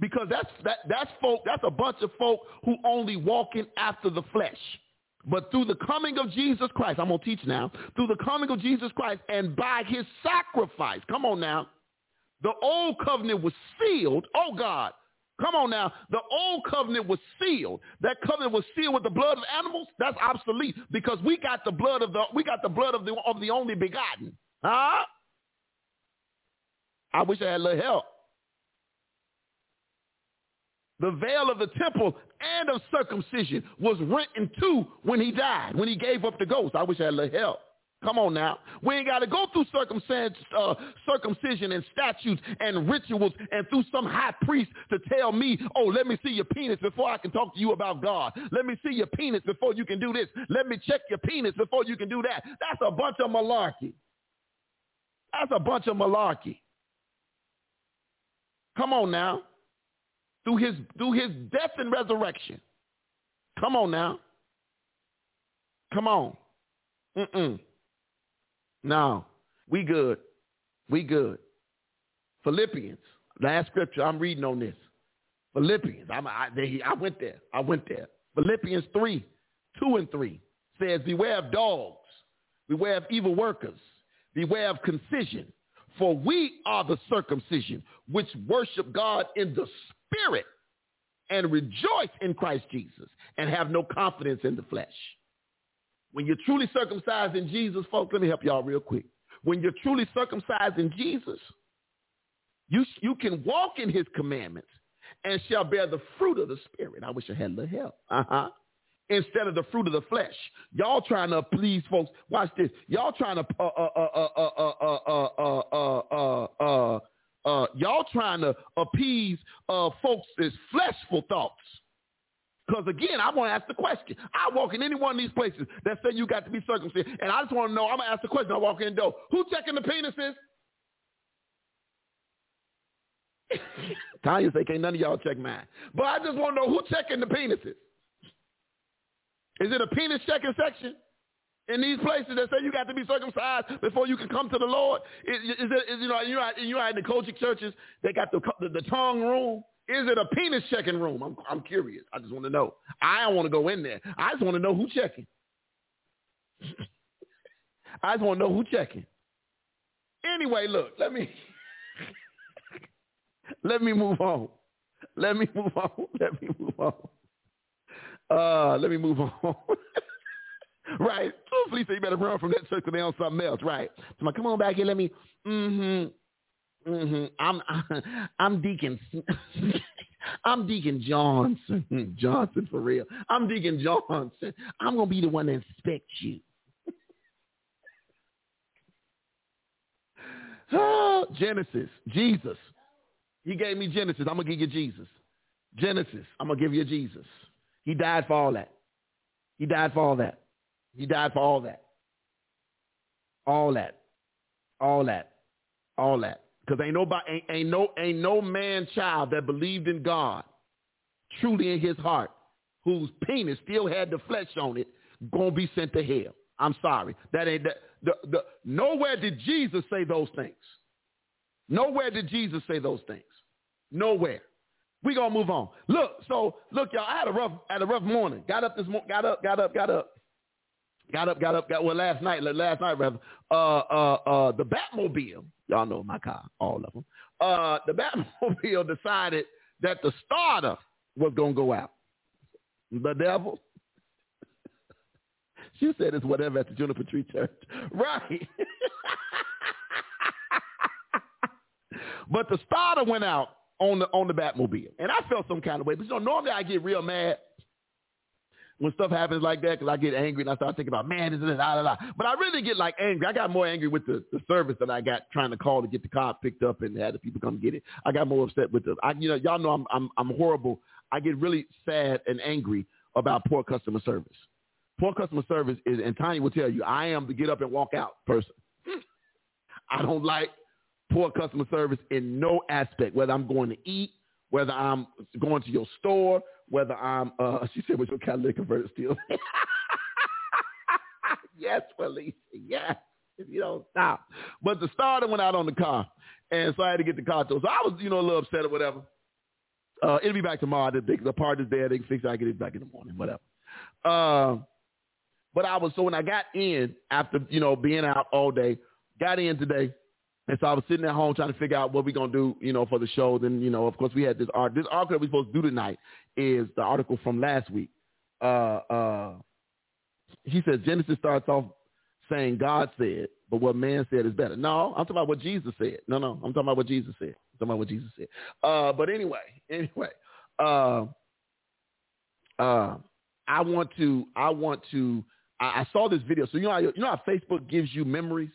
Because that's that that's folk, that's a bunch of folk who only walking after the flesh. But through the coming of Jesus Christ, I'm going to teach now, through the coming of Jesus Christ and by his sacrifice, come on now, the old covenant was sealed. Oh God, come on now. The old covenant was sealed. That covenant was sealed with the blood of animals. That's obsolete because we got the blood of the we got the blood of the of the only begotten. Huh? I wish I had a little help the veil of the temple and of circumcision was rent in two when he died, when he gave up the ghost. I wish I had a little help. Come on now. We ain't got to go through uh, circumcision and statutes and rituals and through some high priest to tell me, oh, let me see your penis before I can talk to you about God. Let me see your penis before you can do this. Let me check your penis before you can do that. That's a bunch of malarkey. That's a bunch of malarkey. Come on now through his through his death and resurrection. Come on now. Come on. Mm-mm. No, we good. We good. Philippians, last scripture I'm reading on this. Philippians, I'm, I, I went there. I went there. Philippians 3, 2 and 3 says, beware of dogs, beware of evil workers, beware of concision, for we are the circumcision which worship God in the spirit and rejoice in Christ Jesus and have no confidence in the flesh. When you're truly circumcised in Jesus, folks, let me help y'all real quick. When you're truly circumcised in Jesus, you, you can walk in his commandments and shall bear the fruit of the spirit. I wish I had a little help. Uh-huh. Instead of the fruit of the flesh. Y'all trying to please folks. Watch this. Y'all trying to uh uh uh uh uh uh uh uh uh uh uh uh, y'all trying to appease uh, folks' fleshful thoughts. Because again, I want to ask the question. I walk in any one of these places that say you got to be circumcised, and I just want to know. I'm gonna ask the question. I walk in the door. Who checking the penises? Tanya say, "Can't none of y'all check mine." But I just want to know who checking the penises. Is it a penis checking section? in these places that say you got to be circumcised before you can come to the Lord? Is, is it, is, you know, you are you in the COGIC churches, they got the, the, the tongue room. Is it a penis checking room? I'm, I'm curious. I just want to know. I don't want to go in there. I just want to know who checking. I just want to know who checking. Anyway, look, let me let me move on. Let me move on. Let me move on. Uh, let me move on. right. So say you better run from that they on something else. Right. So I'm come on back here. Let me. Mm-hmm. Mm-hmm. I'm I'm Deacon. I'm Deacon Johnson. Johnson for real. I'm Deacon Johnson. I'm gonna be the one to inspect you. oh, Genesis. Jesus. He gave me Genesis. I'm gonna give you Jesus. Genesis. I'm gonna give you Jesus. He died for all that. He died for all that. He died for all that. All that. All that. All that. Because ain't nobody ain't, ain't no ain't no man child that believed in God truly in his heart, whose penis still had the flesh on it, gonna be sent to hell. I'm sorry. That ain't that the, the nowhere did Jesus say those things. Nowhere did Jesus say those things. Nowhere. We gonna move on. Look, so look, y'all. I had a rough, had a rough morning. Got up this morning. Got up, got up, got up. Got up, got up, got well last night, last night rather. Uh, uh, uh, the Batmobile, y'all know my car, all of them. Uh, the Batmobile decided that the starter was gonna go out. The devil. she said it's whatever at the Juniper Tree Church, right? but the starter went out on the on the Batmobile, and I felt some kind of way. But you know, normally I get real mad when stuff happens like that because I get angry and I start thinking about man, this is da da da. But I really get like angry. I got more angry with the, the service that I got trying to call to get the car picked up and had the people come get it. I got more upset with the. I, you know, y'all know I'm I'm I'm horrible. I get really sad and angry about poor customer service. Poor customer service is, and Tanya will tell you, I am the get up and walk out person. I don't like poor customer service in no aspect, whether I'm going to eat, whether I'm going to your store, whether I'm, uh, she said, was your catalytic converter still? yes, Felicia, yes. If you don't stop. But the starter went out on the car. And so I had to get the car towed. So I was, you know, a little upset or whatever. Uh, it'll be back tomorrow. The, the part is there. They can fix it. I get it back in the morning, whatever. Uh, but I was, so when I got in after, you know, being out all day, got in today, and so I was sitting at home trying to figure out what we're gonna do, you know, for the show. Then, you know, of course we had this art. This article that we're supposed to do tonight is the article from last week. Uh, uh, he says Genesis starts off saying God said, but what man said is better. No, I'm talking about what Jesus said. No, no, I'm talking about what Jesus said. I'm talking about what Jesus said. Uh, but anyway, anyway, uh, uh, I want to, I want to, I, I saw this video. So you know, how, you know how Facebook gives you memories.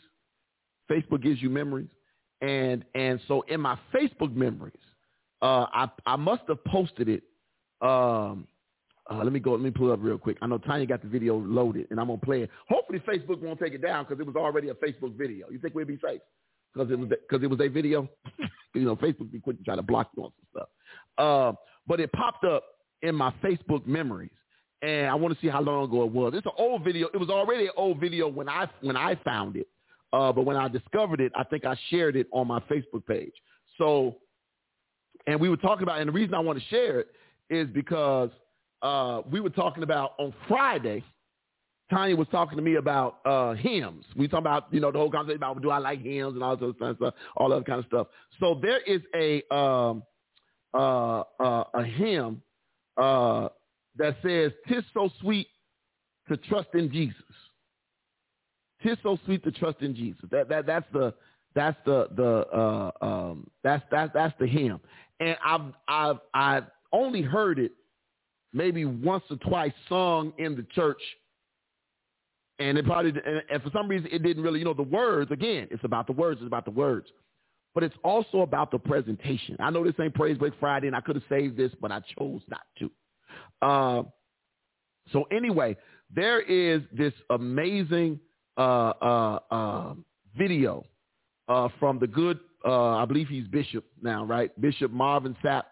Facebook gives you memories, and and so in my Facebook memories, uh, I I must have posted it. Um, uh, let me go. Let me pull it up real quick. I know Tanya got the video loaded, and I'm gonna play it. Hopefully, Facebook won't take it down because it was already a Facebook video. You think we'd be safe? Because it was because it was a video. you know, Facebook be quick to try to block you on some stuff. Uh, but it popped up in my Facebook memories, and I want to see how long ago it was. It's an old video. It was already an old video when I when I found it. Uh, but when I discovered it, I think I shared it on my Facebook page. So, and we were talking about, and the reason I want to share it is because uh, we were talking about on Friday. Tanya was talking to me about uh, hymns. We talking about you know the whole conversation about do I like hymns and all this kind of stuff, all that kind of stuff. So there is a um, uh, uh, a hymn uh, that says "Tis so sweet to trust in Jesus." Tis so sweet to trust in Jesus. That that that's the that's the the uh, um, that's that's that's the hymn. And I've I've I've only heard it maybe once or twice sung in the church. And it probably and, and for some reason it didn't really you know the words again. It's about the words. It's about the words. But it's also about the presentation. I know this ain't Praise Break Friday, and I could have saved this, but I chose not to. Uh, so anyway, there is this amazing uh, uh, uh, video uh, from the good, uh, I believe he's Bishop now, right? Bishop Marvin Sapp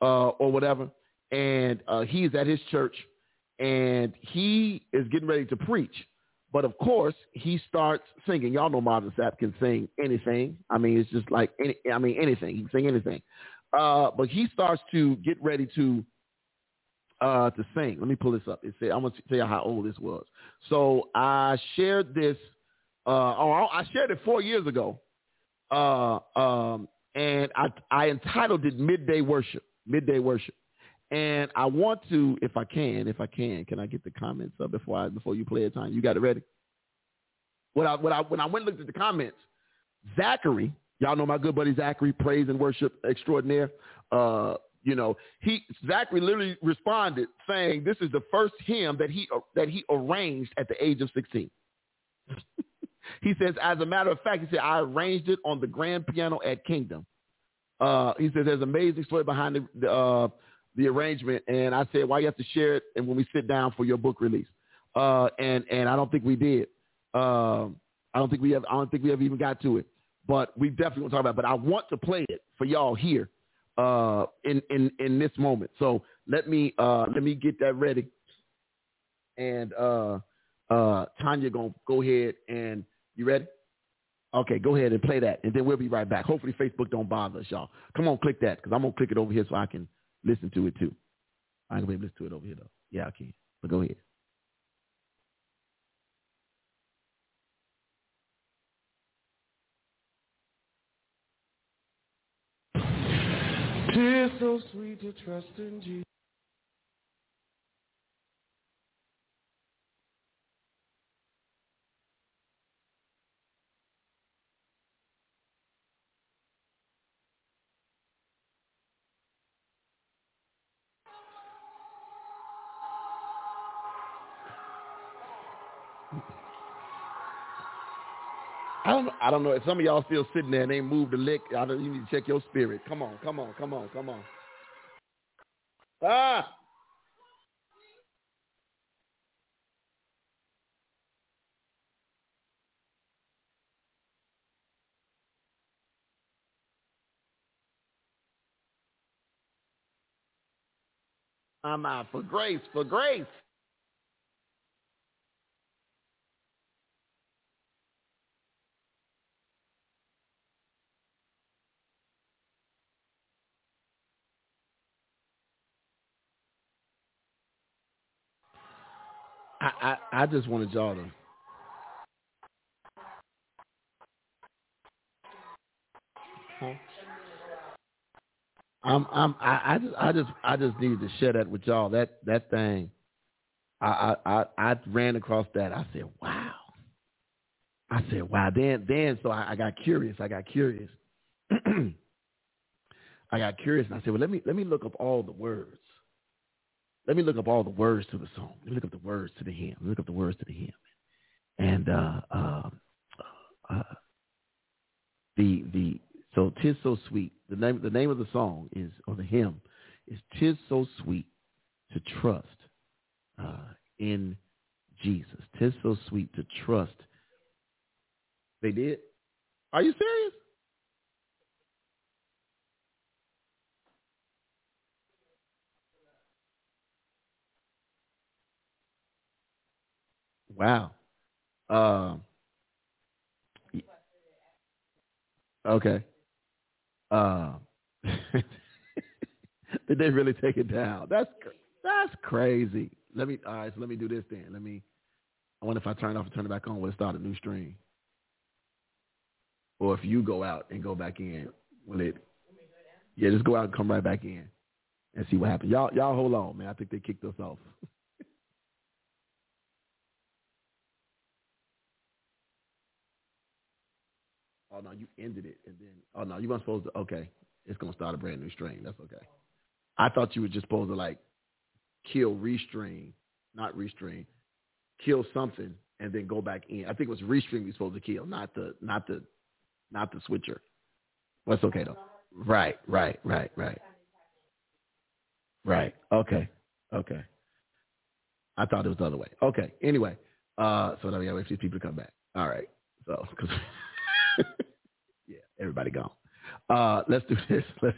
uh, or whatever. And uh he's at his church and he is getting ready to preach. But of course, he starts singing. Y'all know Marvin Sapp can sing anything. I mean, it's just like any. I mean, anything. He can sing anything. Uh, but he starts to get ready to uh, to. Let me pull this up. It said, I'm going to tell you how old this was. So I shared this, uh, oh, I shared it four years ago. Uh, um, and I, I entitled it Midday Worship, Midday Worship. And I want to, if I can, if I can, can I get the comments up before I, before you play it time? You got it ready? When I, when I, when I went and looked at the comments, Zachary, y'all know my good buddy Zachary, praise and worship extraordinaire, uh, you know, he Zachary literally responded saying, "This is the first hymn that he that he arranged at the age of 16." he says, as a matter of fact, he said, "I arranged it on the grand piano at Kingdom." Uh, he says, "There's an amazing story behind the the, uh, the arrangement," and I said, "Why you have to share it?" And when we sit down for your book release, uh, and and I don't think we did. Um, I don't think we have. I don't think we ever even got to it, but we definitely want to talk about. It. But I want to play it for y'all here uh, in in in this moment. So let me uh, let me get that ready, and uh, uh, Tanya gonna go ahead and you ready? Okay, go ahead and play that, and then we'll be right back. Hopefully, Facebook don't bother us, y'all. Come on, click that because I'm gonna click it over here so I can listen to it too. I can be able to listen to it over here though. Yeah, I can. But go ahead. sweet to trust in Jesus. I don't, I don't know. If some of y'all still sitting there and ain't moved a lick, I don't, you need to check your spirit. Come on, come on, come on, come on. Ah. I'm out for grace, for grace. I, just wanted y'all to I'm I'm I, I just I just I just needed to share that with y'all. That that thing I I I, I ran across that. I said, Wow. I said, Wow. Then then so I, I got curious. I got curious. I got curious and I said, Well let me let me look up all the words. Let me look up all the words to the song. Let me look up the words to the hymn. Let me look up the words to the hymn. And uh, uh, uh, the the so tis so sweet. The name the name of the song is or the hymn is tis so sweet to trust uh, in Jesus. Tis so sweet to trust. They did. Are you serious? Wow. Um, okay. Uh, did they really take it down? That's that's crazy. Let me all right. So let me do this then. Let me. I wonder if I turn it off and turn it back on, will it start a new stream? Or if you go out and go back in, will it? Yeah, just go out and come right back in and see what happens. Y'all, y'all hold on, man. I think they kicked us off. Oh no, you ended it and then oh no, you weren't supposed to okay. It's gonna start a brand new stream. That's okay. I thought you were just supposed to like kill restream, not restream, kill something and then go back in. I think it was restream you're supposed to kill, not the not the not the switcher. That's okay though. Right, right, right, right. Right. Okay. Okay. I thought it was the other way. Okay. Anyway, uh, so now we gotta wait for these people to come back. All right. So, cause yeah, everybody gone. Uh, let's do this. Let's.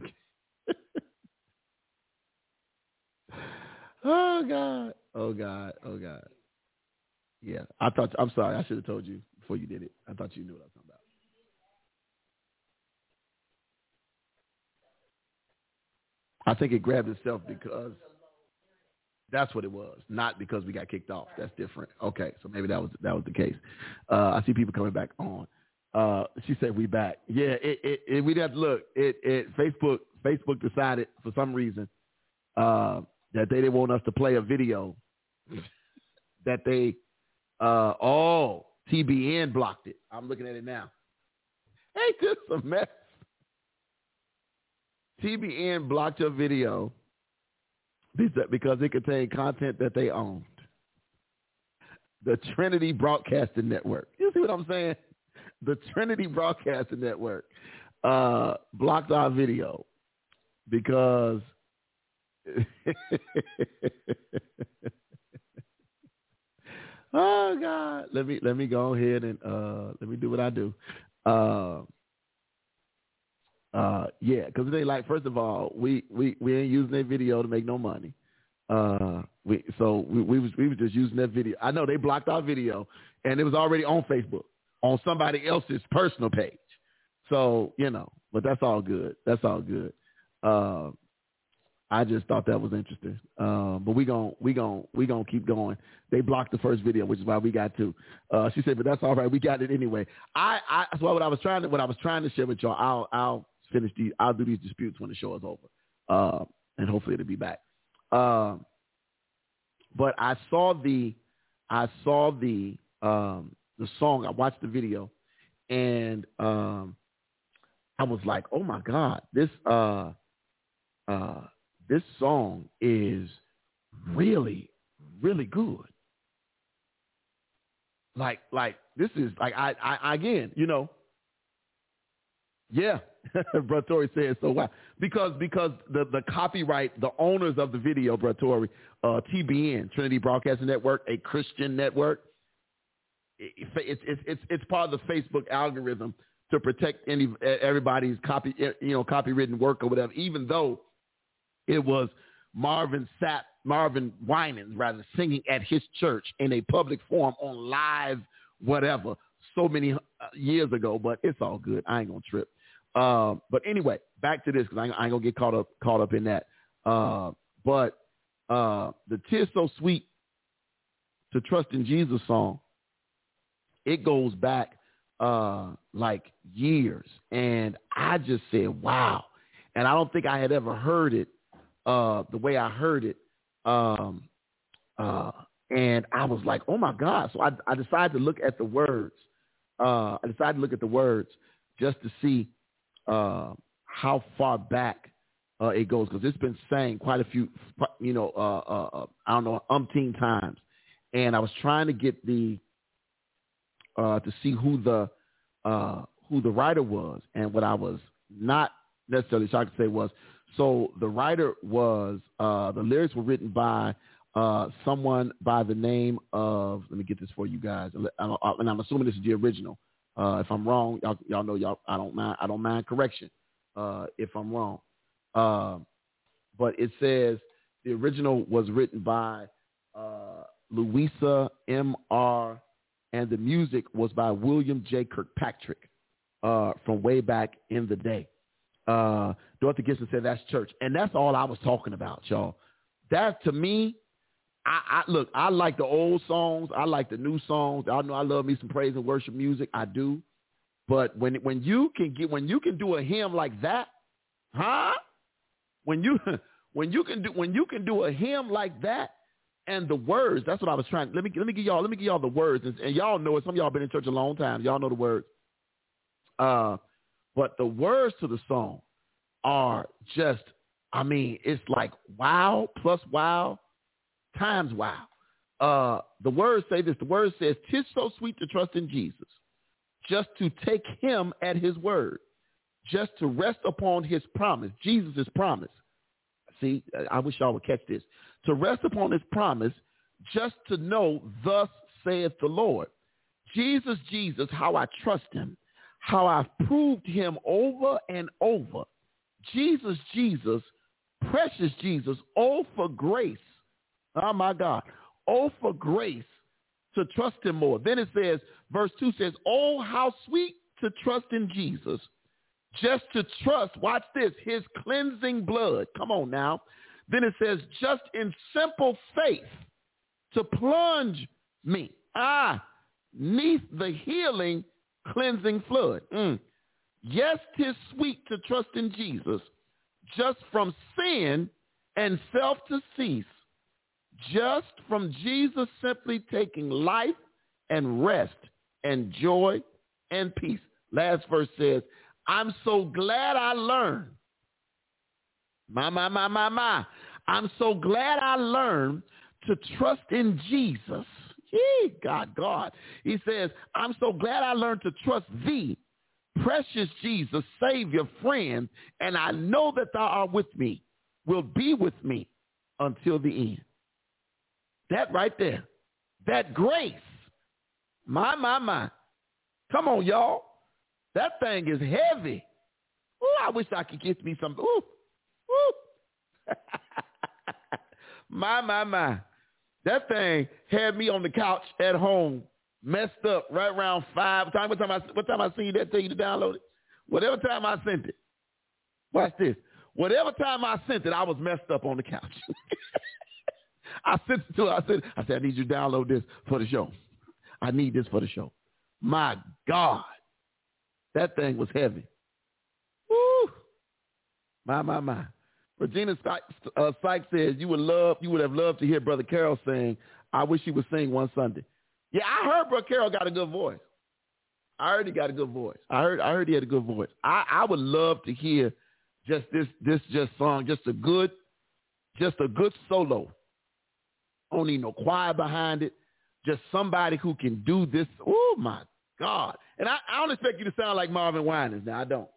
oh God. Oh God. Oh God. Yeah, I thought. I'm sorry. I should have told you before you did it. I thought you knew what I was talking about. I think it grabbed itself because that's what it was, not because we got kicked off. That's different. Okay, so maybe that was that was the case. Uh, I see people coming back on. Uh, she said we back. Yeah, it, it, it we have to look. It, it Facebook Facebook decided for some reason uh, that they didn't want us to play a video that they uh, oh TBN blocked it. I'm looking at it now. Ain't this a mess? TBN blocked your video because it contained content that they owned. The Trinity Broadcasting Network. You see what I'm saying? The Trinity Broadcasting Network uh, blocked our video because oh God. Let me let me go ahead and uh, let me do what I do. Uh, uh, yeah, because they like first of all, we we we ain't using that video to make no money. Uh, we so we, we was we was just using that video. I know they blocked our video, and it was already on Facebook on somebody else's personal page. So you know, but that's all good. That's all good. Uh, I just thought that was interesting. Um, but we gon' we gon' we gonna keep going. They blocked the first video, which is why we got to. Uh, she said, but that's all right. We got it anyway. I, I that's what I was trying to what I was trying to share with y'all. I'll I'll finish these. I'll do these disputes when the show is over, uh, and hopefully it'll be back. Uh, but I saw the, I saw the um, the song. I watched the video, and um, I was like, oh my god, this uh, uh, this song is really really good. like like this is like I I again, you know. Yeah, Tory says so. Why? Because because the the copyright, the owners of the video, Tory, uh, TBN, Trinity Broadcasting Network, a Christian network. It's it's it's it's part of the Facebook algorithm to protect any everybody's copy you know copywritten work or whatever. Even though it was Marvin Sapp Marvin Winans rather singing at his church in a public forum on live whatever so many uh, years ago, but it's all good. I ain't gonna trip. Uh, but anyway, back to this because I, I, ain't gonna get caught up caught up in that. Uh, but uh, the "Tis So Sweet to Trust in Jesus" song, it goes back uh, like years, and I just said, "Wow!" And I don't think I had ever heard it uh, the way I heard it um, uh, and I was like, oh my God. So I, I decided to look at the words. Uh, I decided to look at the words just to see uh, how far back uh, it goes because it's been sang quite a few, you know, uh, uh, uh, I don't know, umpteen times. And I was trying to get the uh, to see who the uh, who the writer was, and what I was not necessarily shocked to say was so the writer was uh, the lyrics were written by uh, someone by the name of let me get this for you guys, and I'm assuming this is the original. Uh, if I'm wrong, y'all, y'all know y'all. I don't mind. I don't mind correction uh, if I'm wrong. Uh, but it says the original was written by uh, Louisa M. R. and the music was by William J. Kirkpatrick uh, from way back in the day uh, Dorothy Gibson said that's church. And that's all I was talking about, y'all. That to me, I, I look, I like the old songs. I like the new songs. I know I love me some praise and worship music. I do. But when when you can get when you can do a hymn like that, huh? When you when you can do when you can do a hymn like that and the words, that's what I was trying. Let me let me give y'all let me give y'all the words and, and y'all know it. Some of y'all been in church a long time. Y'all know the words. Uh but the words to the song are just, I mean, it's like wow plus wow times wow. Uh, the words say this. The word says, "Tis so sweet to trust in Jesus, just to take Him at His word, just to rest upon His promise, Jesus' promise." See, I wish y'all would catch this. To rest upon His promise, just to know, thus saith the Lord. Jesus, Jesus, how I trust Him, how I've proved him over and over. Jesus, Jesus, precious Jesus, oh for grace. Oh my God. Oh for grace to trust him more. Then it says, verse 2 says, oh how sweet to trust in Jesus. Just to trust, watch this, his cleansing blood. Come on now. Then it says, just in simple faith to plunge me, ah, neath the healing cleansing flood. Mm. Yes, tis sweet to trust in Jesus, just from sin and self to cease, just from Jesus simply taking life and rest and joy and peace. Last verse says, I'm so glad I learned. My, my, my, my, my. I'm so glad I learned to trust in Jesus Hey, God, God. He says, I'm so glad I learned to trust thee, precious Jesus, Savior, friend, and I know that thou art with me, will be with me until the end. That right there, that grace, my, my, my. Come on, y'all. That thing is heavy. Ooh, I wish I could get me some. Ooh, ooh. my, my, my. That thing had me on the couch at home, messed up right around five. Time what time I what time I seen that you to download it? Whatever time I sent it. Watch this. Whatever time I sent it, I was messed up on the couch. I sent it to her. I said, I said, I need you to download this for the show. I need this for the show. My God. That thing was heavy. Woo. My, my, my. Regina uh, Sykes says you would love, you would have loved to hear Brother Carroll sing. I wish he would sing one Sunday. Yeah, I heard Brother Carroll got a good voice. I heard he got a good voice. I heard, I heard he had a good voice. I, I would love to hear just this, this just song, just a good, just a good solo. Need no choir behind it. just somebody who can do this. Oh my God! And I, I don't expect you to sound like Marvin Winans. Now I don't.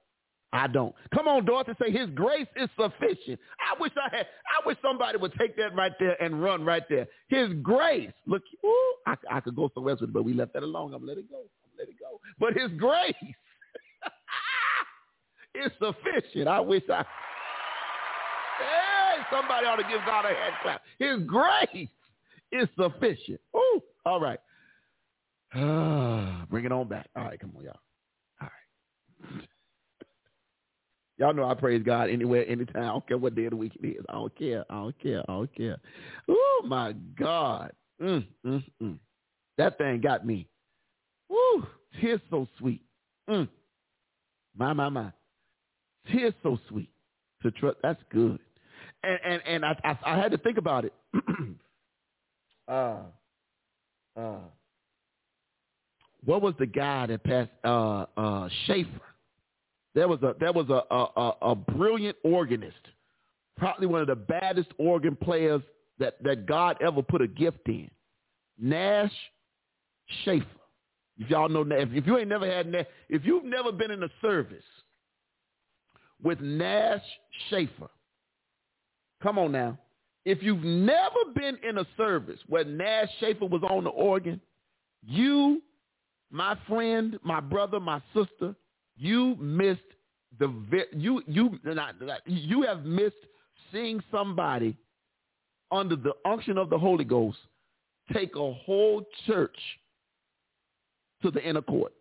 I don't. Come on, Dorothy, say His grace is sufficient. I wish I had. I wish somebody would take that right there and run right there. His grace. Look, ooh, I, I could go somewhere with it, but we left that alone. I'm let it go. I'm let it go. But His grace is sufficient. I wish I. Hey, somebody ought to give God a hand clap. His grace is sufficient. Ooh, all right. Bring it on back. All right, come on, y'all. All right. Y'all know I praise God anywhere, anytime. I don't care what day of the week it is. I don't care. I don't care. I don't care. Oh my God. Mm, mm, mm. That thing got me. Woo. Tears so sweet. Mm. My, my, my. Tears so sweet. To trust. That's good. And and and I I, I had to think about it. uh, uh, what was the guy that passed? Uh, uh, Schaefer. There was a there was a, a, a, a brilliant organist, probably one of the baddest organ players that, that God ever put a gift in. Nash Schaefer. If y'all know Nash, if you ain't never had Nash, if you've never been in a service with Nash Schaefer, come on now. If you've never been in a service where Nash Schaefer was on the organ, you, my friend, my brother, my sister, you missed the you you not, you have missed seeing somebody under the unction of the Holy Ghost take a whole church to the inner court.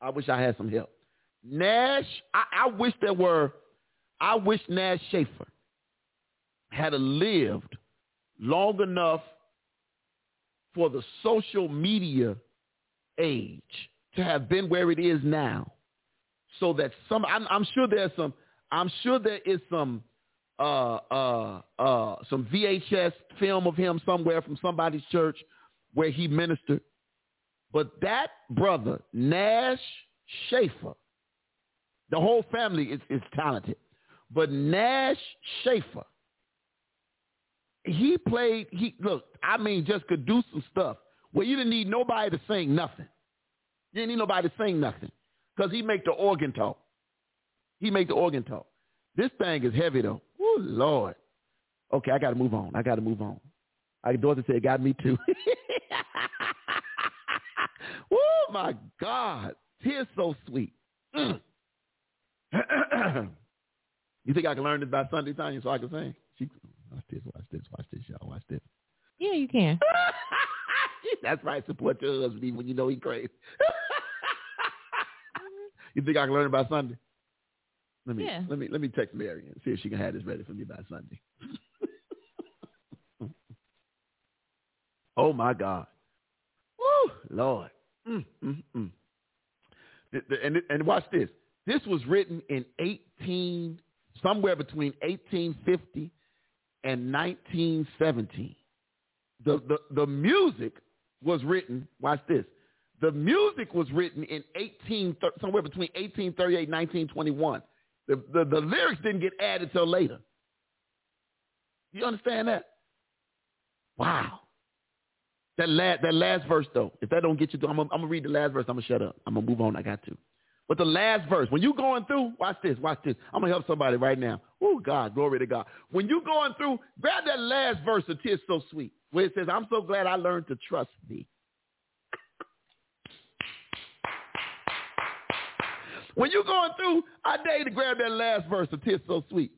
I wish I had some help. Nash, I, I wish there were, I wish Nash Schaefer had lived long enough for the social media age to have been where it is now so that some I'm, I'm sure there's some I'm sure there is some uh, uh, uh, some VHS film of him somewhere from somebody's church where he ministered. But that brother, Nash Schaefer, the whole family is, is talented. But Nash Schaefer, he played, he look, I mean, just could do some stuff where you didn't need nobody to sing nothing. You didn't need nobody to sing nothing because he make the organ talk. He make the organ talk. This thing is heavy though. Oh Lord. Okay, I got to move on. I got to move on. I daughter said, "Got me too." oh my God, tears so sweet. Mm. you think I can learn this by Sunday time so I can sing? She, watch this, watch this, watch this, y'all. Watch this. Yeah, you can. That's right. Support your husband even when you know he crazy. You think I can learn it by Sunday? Let me Yeah. let me let me text Mary and see if she can have this ready for me by Sunday. oh my God. Woo, Lord. Mm, mm, mm. And and watch this. This was written in 18 somewhere between 1850 and 1917. The the the music was written, watch this, the music was written in 18, somewhere between 1838 and 1921. The, the, the lyrics didn't get added till later. You understand that? Wow. That last, that last verse, though, if that don't get you through, I'm going to read the last verse. I'm going to shut up. I'm going to move on. I got to. But the last verse, when you going through, watch this, watch this. I'm going to help somebody right now. Oh, God, glory to God. When you going through, grab that last verse of Tis So Sweet, where it says, I'm so glad I learned to trust thee. When you're going through, I dare you to grab that last verse of Tis So Sweet.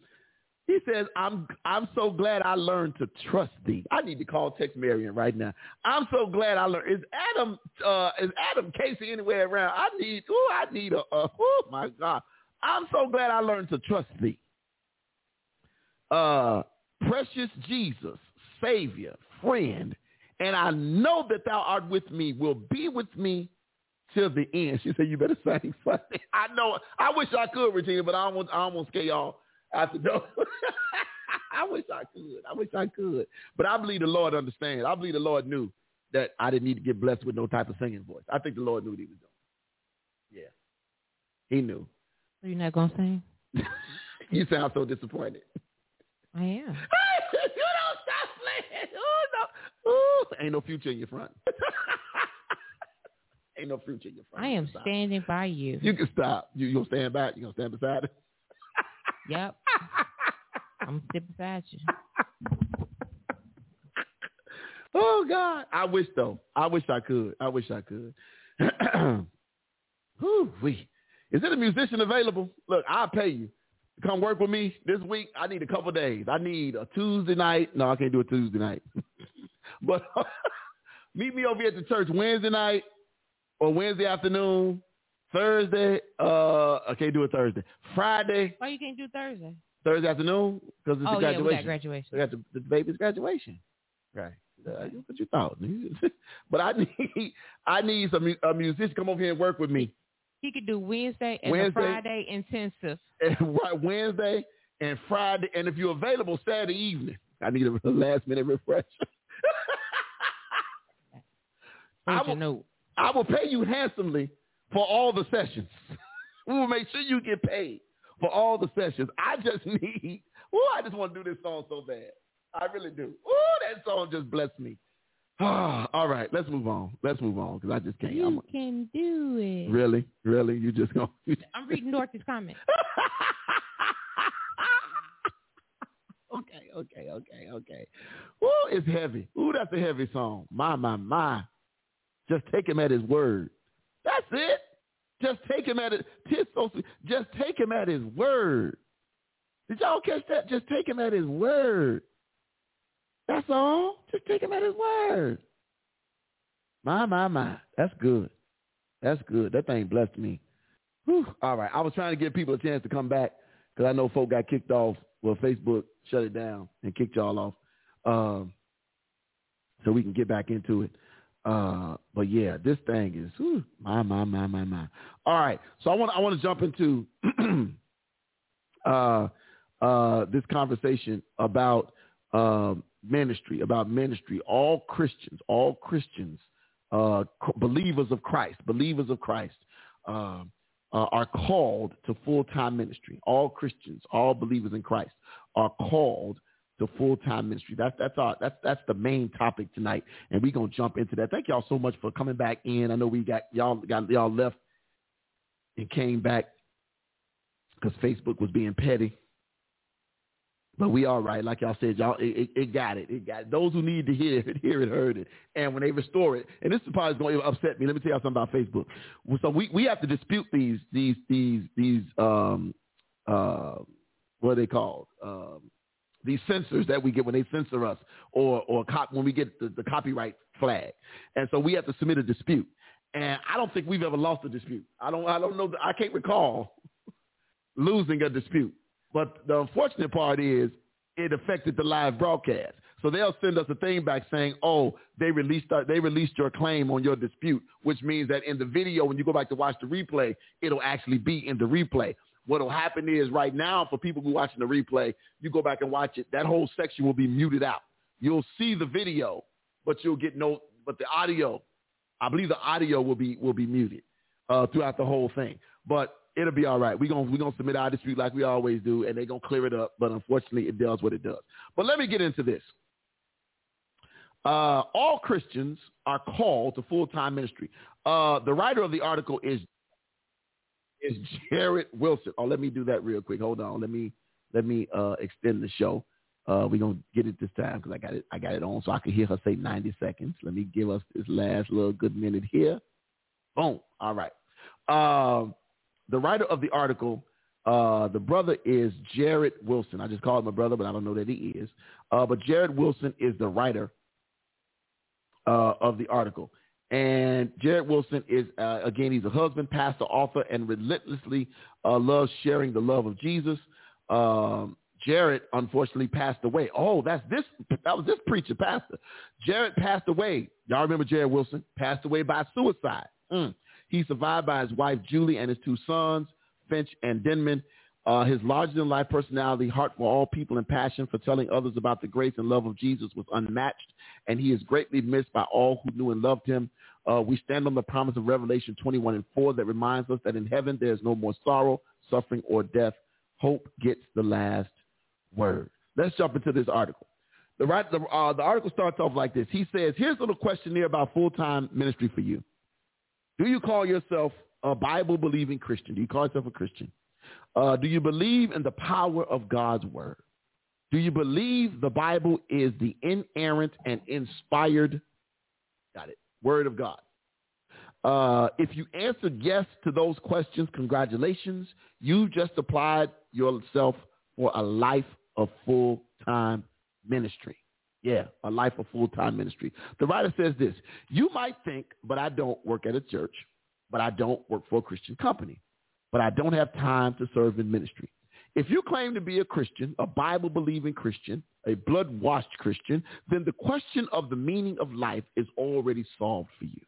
He says, I'm I'm so glad I learned to trust thee. I need to call text Marion right now. I'm so glad I learned. Is Adam uh, is Adam Casey anywhere around? I need oh I need a uh, oh my God. I'm so glad I learned to trust thee. Uh precious Jesus, Savior, friend, and I know that thou art with me, will be with me till the end. She said, "You better sing something." I know. I wish I could, Regina, but I don't. I to scare y'all out the door. I wish I could. I wish I could. But I believe the Lord understands. I believe the Lord knew that I didn't need to get blessed with no type of singing voice. I think the Lord knew what He was doing. Yeah, He knew. So you're not gonna sing? you sound so disappointed. I am. you don't stop playing. Oh no. Ooh. ain't no future in your front. Ain't no future in your front. I am standing by you. You can stop. You you gonna stand back? You gonna stand beside it? Yep. I'm sitting beside you. Oh God, I wish though. I wish I could. I wish I could. Whew, wee. Is it a musician available? Look, I'll pay you come work with me this week. I need a couple days. I need a Tuesday night. No, I can't do a Tuesday night. but meet me over here at the church Wednesday night or Wednesday afternoon. Thursday, uh, I can't do it Thursday. Friday, Why you can't do Thursday? Thursday afternoon because it's oh the yeah, we got graduation. graduation. I got the, the baby's graduation. Right. Uh, what you thought? but I need I need some a musician come over here and work with me. He could do Wednesday and Wednesday. Friday intensive. And right Wednesday and Friday, and if you're available Saturday evening, I need a last minute refresher. I will-. I will pay you handsomely for all the sessions. we will make sure you get paid for all the sessions. I just need. Oh, I just want to do this song so bad. I really do. Oh, that song just blessed me. all right, let's move on. Let's move on because I just can't. You I'm, can do it. really, really, you just gonna. I'm reading Dorothy's comment. okay, okay, okay, okay. Ooh, it's heavy. Ooh, that's a heavy song. My, my, my. Just take him at his word. That's it. Just take him at it. Just take him at his word. Did y'all catch that? Just take him at his word. That's all. Just take him at his word. My, my, my. That's good. That's good. That thing blessed me. Whew. All right. I was trying to give people a chance to come back because I know folk got kicked off. Well, Facebook shut it down and kicked y'all off. Um, so we can get back into it. Uh, but yeah, this thing is whew, my, my, my, my, my. All right. So I want, I want to jump into, uh, uh, this conversation about, um, ministry, about ministry. All Christians, all Christians, uh, believers of Christ, believers of Christ, um, uh, are called to full-time ministry. All Christians, all believers in Christ are called to full-time ministry. That's that's our that's that's the main topic tonight, and we're gonna jump into that. Thank y'all so much for coming back in. I know we got y'all got y'all left and came back because Facebook was being petty. But we all right, like y'all said, y'all it, it, it got it. It got it. those who need to hear it, hear it, heard it. And when they restore it, and this is probably going to upset me. Let me tell y'all something about Facebook. So we, we have to dispute these these these these um uh what are they called um these censors that we get when they censor us or or cop when we get the, the copyright flag, and so we have to submit a dispute. And I don't think we've ever lost a dispute. I don't I don't know I can't recall losing a dispute. But the unfortunate part is it affected the live broadcast. So they'll send us a thing back saying, "Oh, they released uh, they released your claim on your dispute," which means that in the video, when you go back to watch the replay, it'll actually be in the replay. What'll happen is right now, for people who are watching the replay, you go back and watch it. That whole section will be muted out. You'll see the video, but you'll get no. But the audio, I believe the audio will be will be muted uh, throughout the whole thing. But it'll be all right. We're gonna we're gonna submit our dispute like we always do, and they're gonna clear it up. But unfortunately, it does what it does. But let me get into this. Uh, all Christians are called to full time ministry. Uh, the writer of the article is is Jarrid Wilson. Oh, let me do that real quick. Hold on. Let me let me uh, extend the show. Uh, we're gonna get it this time because I got it. I got it on, so I can hear her say 90 seconds. Let me give us this last little good minute here. Boom. All right. Um, the writer of the article, uh, the brother is Jarrid Wilson. I just called him a brother, but I don't know that he is. Uh, but Jarrid Wilson is the writer uh, of the article. And Jarrid Wilson is, uh, again, he's a husband, pastor, author, and relentlessly uh, loves sharing the love of Jesus. Um, Jarrid, unfortunately, passed away. Oh, that's this. That was this preacher, pastor. Jarrid passed away. Y'all remember Jarrid Wilson? Passed away by suicide. Mm. He's survived by his wife, Juli, and his two sons, Finch and Denham. Uh, his larger-than-life personality, heart for all people, and passion for telling others about the grace and love of Jesus was unmatched, and he is greatly missed by all who knew and loved him. Uh, we stand on the promise of Revelation 21 and 4 that reminds us that in heaven there is no more sorrow, suffering, or death. Hope gets the last word. Let's jump into this article. The, right, the, uh, the article starts off like this. He says, here's a little questionnaire about full-time ministry for you. Do you call yourself a Bible-believing Christian? Do you call yourself a Christian? Uh, do you believe in the power of God's word? Do you believe the Bible is the inerrant and inspired, got it, word of God? Uh, if you answered yes to those questions, congratulations. You've just applied yourself for a life of full-time ministry. Yeah, a life of full-time ministry. The writer says this, you might think, but I don't work at a church, but I don't work for a Christian company, but I don't have time to serve in ministry. If you claim to be a Christian, a Bible-believing Christian, a blood-washed Christian, then the question of the meaning of life is already solved for you.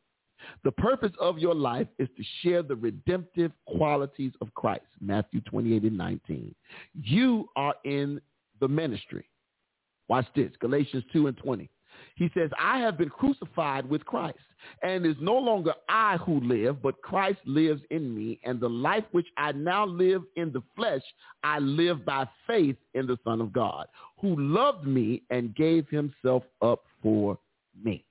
The purpose of your life is to share the redemptive qualities of Christ, Matthew 28 and 19. You are in the ministry. Watch this, Galatians 2 and 20. He says, I have been crucified with Christ, and it is no longer I who live, but Christ lives in me, and the life which I now live in the flesh, I live by faith in the Son of God, who loved me and gave himself up for me.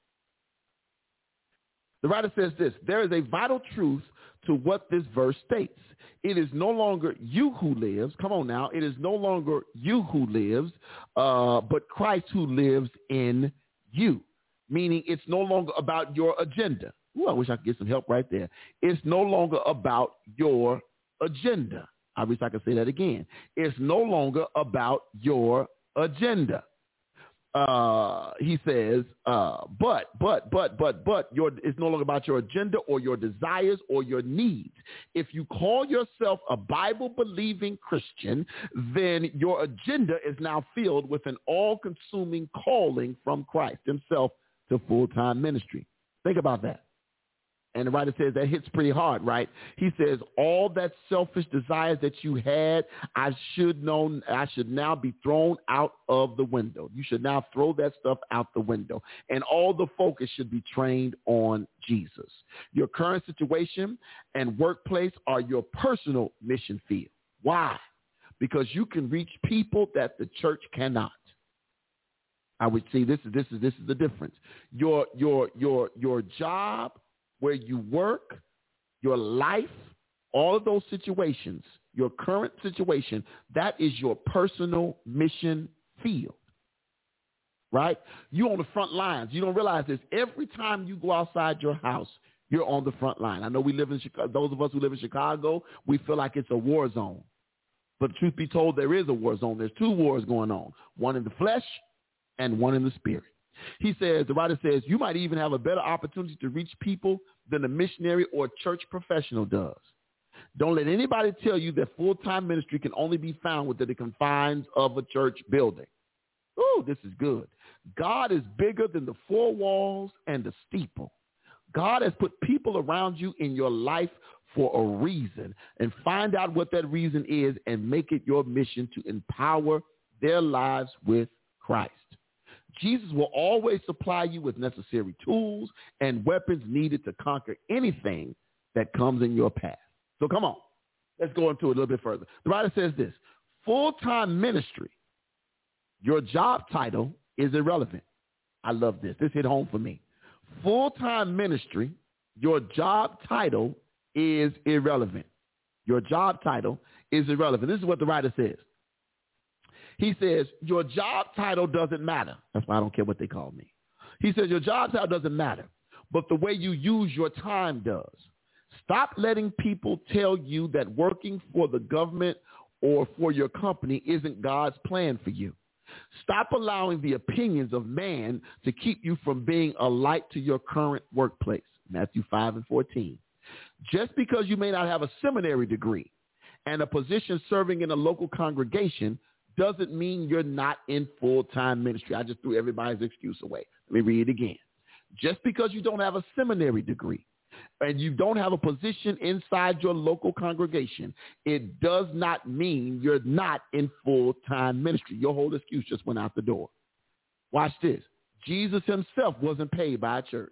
The writer says this, there is a vital truth to what this verse states. It is no longer you who lives. Come on now. It is no longer you who lives, uh, but Christ who lives in you. Meaning it's no longer about your agenda. Ooh, I wish I could get some help right there. It's no longer about your agenda. I wish I could say that again. It's no longer about your agenda uh, he says, uh, but, but, but, but, but, your, it's no longer about your agenda or your desires or your needs. If you call yourself a Bible-believing Christian, then your agenda is now filled with an all-consuming calling from Christ himself to full-time ministry. Think about that. And the writer says that hits pretty hard, right? He says, all that selfish desires that you had, I should know, I should now be thrown out of the window. You should now throw that stuff out the window. And all the focus should be trained on Jesus. Your current situation and workplace are your personal mission field. Why? Because you can reach people that the church cannot. I would say this is this is this is the difference. Your your your your job where you work, your life, all of those situations, your current situation, that is your personal mission field. Right? You're on the front lines. You don't realize this. Every time you go outside your house, you're on the front line. I know we live in Chicago. Those of us who live in Chicago, we feel like it's a war zone. But truth be told, there is a war zone. There's two wars going on, one in the flesh and one in the spirit. He says, the writer says, you might even have a better opportunity to reach people than a missionary or church professional does. Don't let anybody tell you that full-time ministry can only be found within the confines of a church building. Ooh, this is good. God is bigger than the four walls and the steeple. God has put people around you in your life for a reason and find out what that reason is and make it your mission to empower their lives with Christ. Jesus will always supply you with necessary tools and weapons needed to conquer anything that comes in your path. So come on, let's go into it a little bit further. The writer says this, full-time ministry, your job title is irrelevant. I love this. This hit home for me. Full-time ministry, your job title is irrelevant. Your job title is irrelevant. This is what the writer says. He says, your job title doesn't matter. That's why I don't care what they call me. He says, your job title doesn't matter, but the way you use your time does. Stop letting people tell you that working for the government or for your company isn't God's plan for you. Stop allowing the opinions of man to keep you from being a light to your current workplace. Matthew 5 and 14. Just because you may not have a seminary degree and a position serving in a local congregation doesn't mean you're not in full-time ministry. I just threw everybody's excuse away. Let me read it again. Just because you don't have a seminary degree and you don't have a position inside your local congregation, it does not mean you're not in full-time ministry. Your whole excuse just went out the door. Watch this. Jesus himself wasn't paid by a church.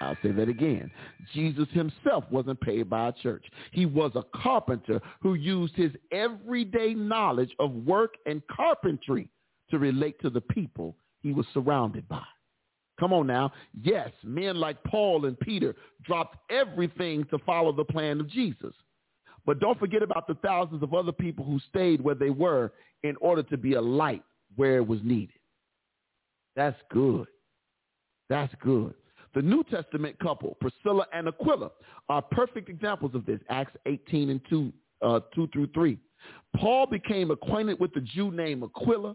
I'll say that again. Jesus himself wasn't paid by a church. He was a carpenter who used his everyday knowledge of work and carpentry to relate to the people he was surrounded by. Come on now. Yes, men like Paul and Peter dropped everything to follow the plan of Jesus. But don't forget about the thousands of other people who stayed where they were in order to be a light where it was needed. That's good. That's good. The New Testament couple, Priscilla and Aquila, are perfect examples of this. Acts 18 and 2, uh, 2 through 3. Paul became acquainted with a Jew named Aquila,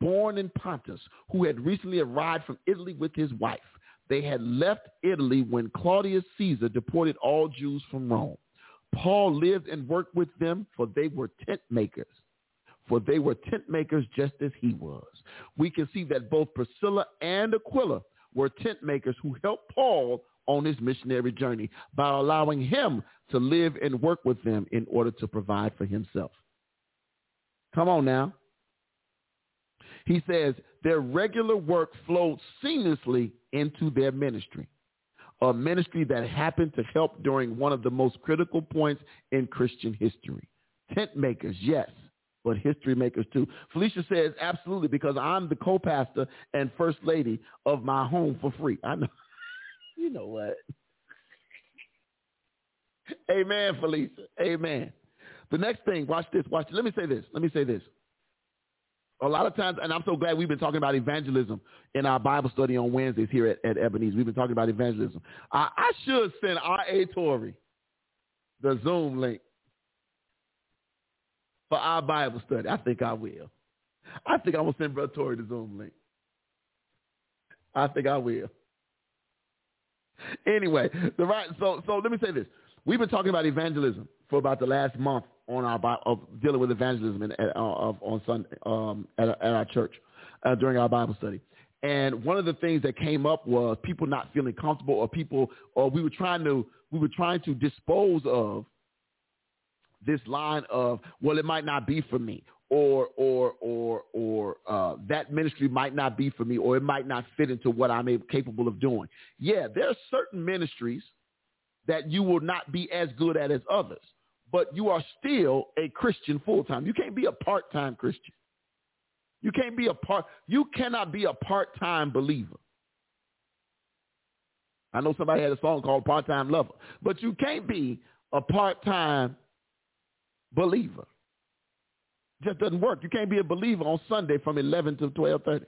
born in Pontus, who had recently arrived from Italy with his wife. They had left Italy when Claudius Caesar deported all Jews from Rome. Paul lived and worked with them, for they were tent makers. For they were tent makers just as he was. We can see that both Priscilla and Aquila were tent makers who helped Paul on his missionary journey by allowing him to live and work with them in order to provide for himself. Come on now. He says their regular work flowed seamlessly into their ministry, a ministry that happened to help during one of the most critical points in Christian history. Tent makers, yes, but history makers too. Felicia says, absolutely, because I'm the co-pastor and first lady of my home for free. I know. you know what? Amen, Felicia. Amen. The next thing, watch this. Watch. Let me say this. Let me say this a lot of times, and I'm so glad we've been talking about evangelism in our Bible study on Wednesdays here at, at Ebenezer. We've been talking about evangelism. I, I should send R.A. Torrey the Zoom link for our Bible study. I think I will. I think I'm going to send Brother Torrey the Zoom link. I think I will. Anyway, the right. So, so let me say this. We've been talking about evangelism for about the last month on our of dealing with evangelism in, uh, of, on Sunday um, at, at, our church uh, during our Bible study. And one of the things that came up was people not feeling comfortable, or people, or we were trying to we were trying to dispose of this line of, well, it might not be for me, or or or or uh, that ministry might not be for me, or it might not fit into what I'm able, capable of doing. Yeah, there are certain ministries that you will not be as good at as others but you are still a Christian full time. You can't be a part time Christian. You can't be a part. You cannot be a part time believer. I know somebody had a song called Part Time Lover, but you can't be a part time believer. Just doesn't work. You can't be a believer on Sunday from 11 to 12:30,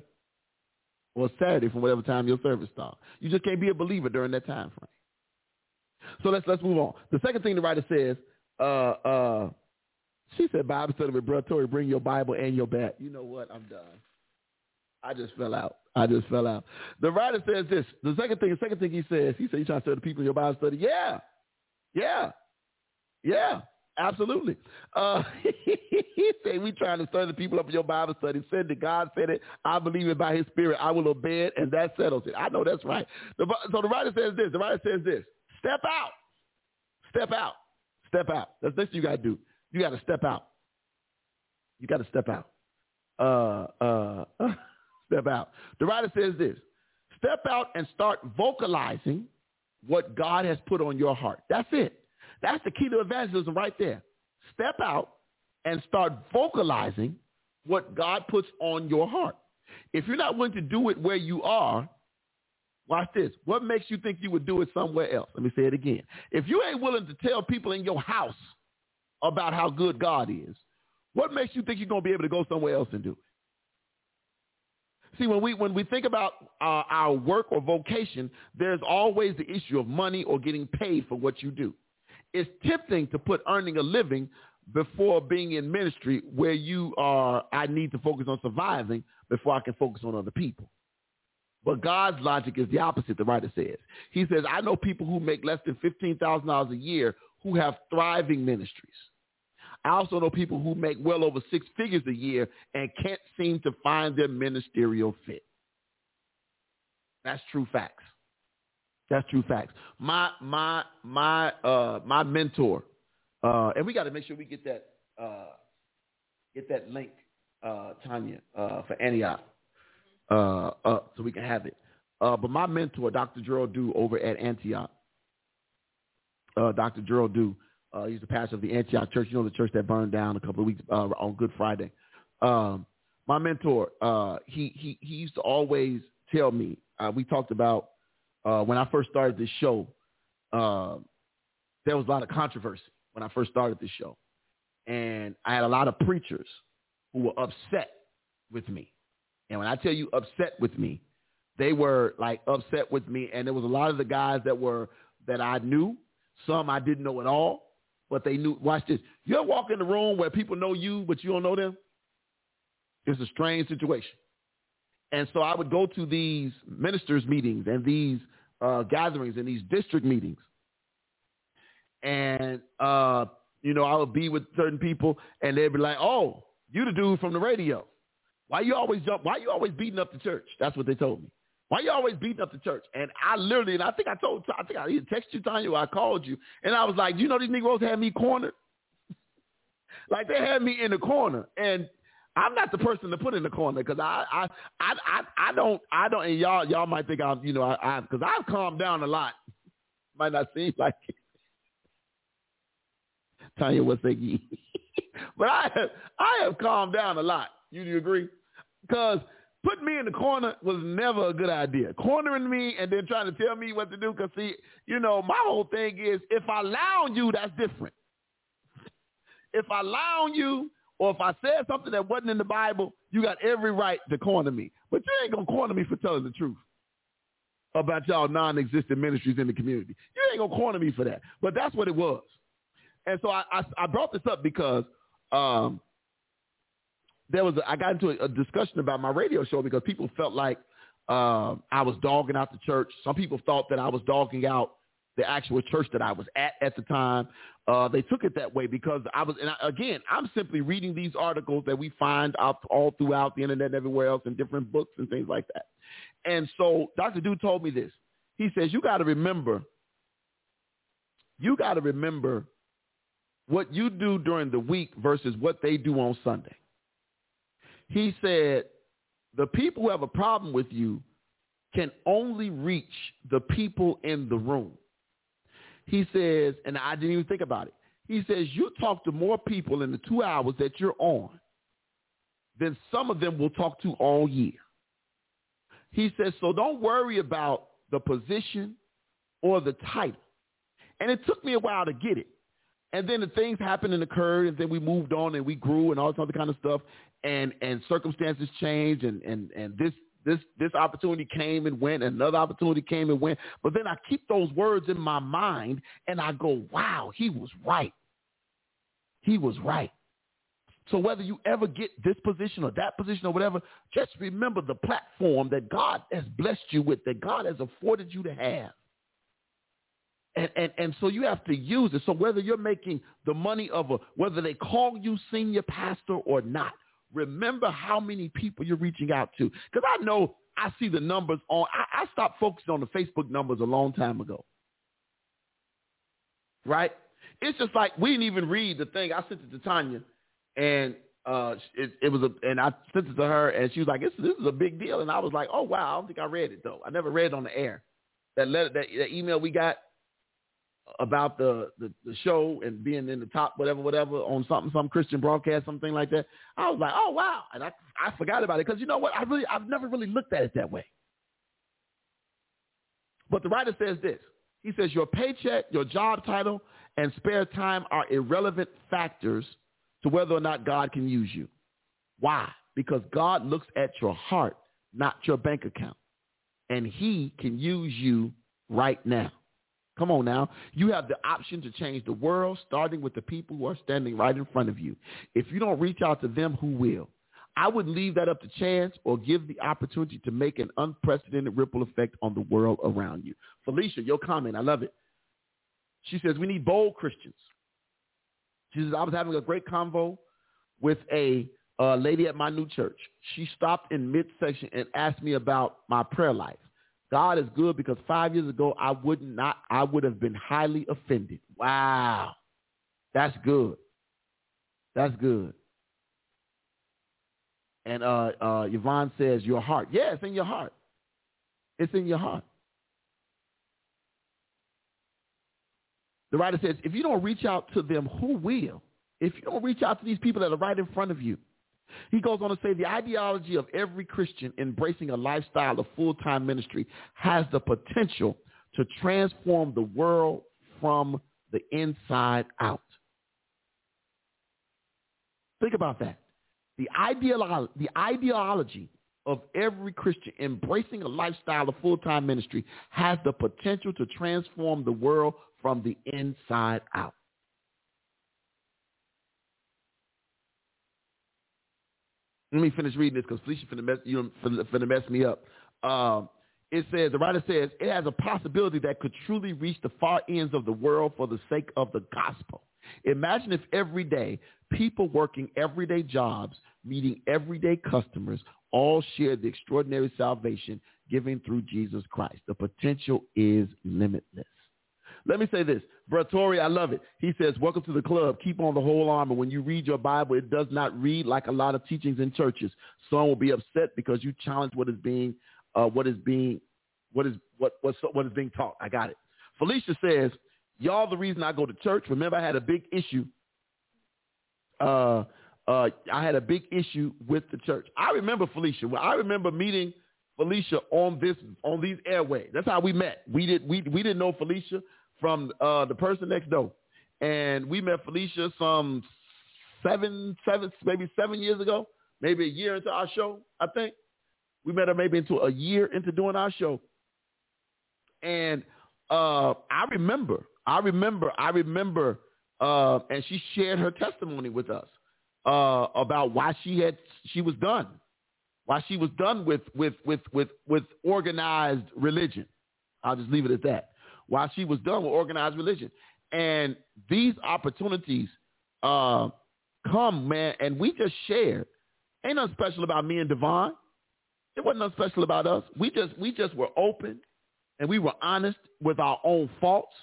or Saturday from whatever time your service starts. You just can't be a believer during that time frame. So let's let's move on. The second thing the writer says uh, uh, she said, Bible study with Brother bring your Bible and your bat. You know what? I'm done. I just fell out. I just fell out. The writer says this. The second thing, the second thing he says, he said, you trying to tell the people in your Bible study? Yeah. Yeah. Yeah. Absolutely. Uh, he said, we trying to stir the people up in your Bible study. Said that God said it. I believe it by his spirit. I will obey it, and that settles it. I know that's right. The, so the writer says this. The writer says this. Step out. Step out. Step out. That's next you got to do. You got to step out. You got to step out. Uh, uh, step out. The writer says this. Step out and start vocalizing what God has put on your heart. That's it. That's the key to evangelism right there. Step out and start vocalizing what God puts on your heart. If you're not willing to do it where you are, Watch this. What makes you think you would do it somewhere else? Let me say it again. If you ain't willing to tell people in your house about how good God is, what makes you think you're going to be able to go somewhere else and do it? See, when we when we think about uh, our work or vocation, there's always the issue of money or getting paid for what you do. It's tempting to put earning a living before being in ministry where you are, I need to focus on surviving before I can focus on other people. But God's logic is the opposite, the writer says. He says, I know people who make less than $15,000 a year who have thriving ministries. I also know people who make well over six figures a year and can't seem to find their ministerial fit. That's true facts. That's true facts. My my my uh my mentor, uh, and we got to make sure we get that uh, get that link, uh, Tanya, uh, for Antioch uh, up so we can have it. Uh, but my mentor, Dr. Gerald Dew over at Antioch, uh, Dr. Gerald Dew, uh, he's the pastor of the Antioch Church. You know the church that burned down a couple of weeks uh, on Good Friday. Um, my mentor, uh, he he he used to always tell me. Uh, we talked about uh, when I first started this show. Uh, there was a lot of controversy when I first started this show, and I had a lot of preachers who were upset with me. And when I tell you upset with me, they were like upset with me. And there was a lot of the guys that were that I knew. Some I didn't know at all, but they knew. Watch this. You ever walk in the room where people know you, but you don't know them? It's a strange situation. And so I would go to these ministers' meetings and these uh, gatherings and these district meetings. And, uh, you know, I would be with certain people and they'd be like, oh, you the dude from the radio. Why you always jump? Why you always beating up the church? That's what they told me. Why you always beating up the church? And I literally, and I think I told, I think I either texted you, Tanya, or I called you, and I was like, you know, these Negroes had me cornered. like they had me in the corner, and I'm not the person to put in the corner because I, I, I, I, I don't, I don't, and y'all, y'all might think I'm, you know, I, because I've calmed down a lot. Might not seem like it. Tanya was saying, but I have, I have calmed down a lot. You do you agree? Because putting me in the corner was never a good idea. Cornering me and then trying to tell me what to do. Because see, you know, my whole thing is if I allow you, that's different. If I allow you, or if I said something that wasn't in the Bible, you got every right to corner me. But you ain't gonna corner me for telling the truth about y'all non-existent ministries in the community. You ain't gonna corner me for that. But that's what it was. And so I, I, I brought this up because um, there was a, I got into a, a, discussion about my radio show because people felt like uh, I was dogging out the church. Some people thought that I was dogging out the actual church that I was at at the time. Uh, they took it that way because I was, and I, again, I'm simply reading these articles that we find out all throughout the internet and everywhere else in different books and things like that. And so Dr. Dew told me this. He says, you got to remember, you got to remember what you do during the week versus what they do on Sunday. He said, the people who have a problem with you can only reach the people in the room. He says, and I didn't even think about it. He says, you talk to more people in the two hours that you're on than some of them will talk to all year. He says, so don't worry about the position or the title. And it took me a while to get it. And then the things happened and occurred, and then we moved on and we grew and all this other kind of stuff, and and circumstances changed, and and and this this this opportunity came and went, another opportunity came and went. But then I keep those words in my mind, and I go, "Wow, he was right. He was right." So whether you ever get this position or that position or whatever, just remember the platform that God has blessed you with, that God has afforded you to have. And, and, and so you have to use it. So whether you're making the money of a, whether they call you senior pastor or not, remember how many people you're reaching out to. Because I know I see the numbers on, I, I stopped focusing on the Facebook numbers a long time ago. Right? It's just like we didn't even read the thing. I sent it to Tanya and uh, it, it was a, and I sent it to her and she was like, this, this is a big deal. And I was like, oh wow, I don't think I read it though. I never read it on the air. That letter, that, that email we got about the, the, the show and being in the top whatever whatever on something some Christian broadcast something like that. I was like, oh wow, and I I forgot about it because you know what I really I've never really looked at it that way. But the writer says this. He says your paycheck, your job title, and spare time are irrelevant factors to whether or not God can use you. Why? Because God looks at your heart, not your bank account. And he can use you right now. Come on now. You have the option to change the world, starting with the people who are standing right in front of you. If you don't reach out to them, who will? I would leave that up to chance or give the opportunity to make an unprecedented ripple effect on the world around you. Felicia, your comment, I love it. She says, we need bold Christians. She says, I was having a great convo with a uh, lady at my new church. She stopped in midsection and asked me about my prayer life. God is good because five years ago I would not I would have been highly offended. Wow. That's good. That's good. And uh uh Yvonne says your heart. Yeah, it's in your heart. It's in your heart. The writer says, if you don't reach out to them, who will? If you don't reach out to these people that are right in front of you. He goes on to say the ideology of every Christian embracing a lifestyle of full-time ministry has the potential to transform the world from the inside out. Think about that. The, ideolo- the ideology of every Christian embracing a lifestyle of full-time ministry has the potential to transform the world from the inside out. Let me finish reading this because Felicia finna mess, you finna, finna mess me up. Um, it says, the writer says, it has a possibility that could truly reach the far ends of the world for the sake of the gospel. Imagine if every day people working everyday jobs, meeting everyday customers, all shared the extraordinary salvation given through Jesus Christ. The potential is limitless. Let me say this. Brother Tori, I love it. He says, welcome to the club. Keep on the whole armor. When you read your Bible, it does not read like a lot of teachings in churches. Some will be upset because you challenge what is being, uh, what is being, what is, what, what, what is being taught. I got it. Felicia says, y'all the reason I go to church. Remember, I had a big issue. Uh, uh, I had a big issue with the church. I remember Felicia. Well, I remember meeting Felicia on this on these airways. That's how we met. We did we we didn't know Felicia from uh, the person next door. And we met Felicia some seven, seven, maybe seven years ago, maybe a year into our show, I think. We met her maybe into a year into doing our show. And uh, I remember, I remember, I remember, uh, and she shared her testimony with us uh, about why she had, she was done, why she was done with, with, with, with, with organized religion. I'll just leave it at that while she was done with organized religion. And these opportunities uh, come, man, and we just shared. Ain't nothing special about me and Devon. It wasn't nothing special about us. We just we just were open and we were honest with our own faults.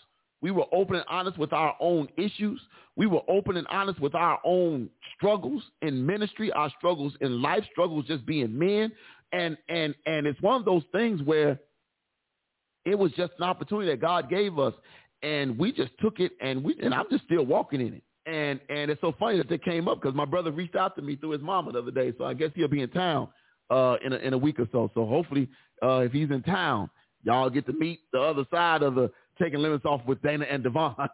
We were open and honest with our own issues. We were open and honest with our own struggles in ministry, our struggles in life, struggles just being men. And and and it's one of those things where it was just an opportunity that God gave us, and we just took it, and we and I'm just still walking in it. And and it's so funny that they came up because my brother reached out to me through his mama the other day, so I guess he'll be in town uh, in a, in a week or so. So hopefully, uh, if he's in town, y'all get to meet the other side of the taking limits off with Dana and Devon.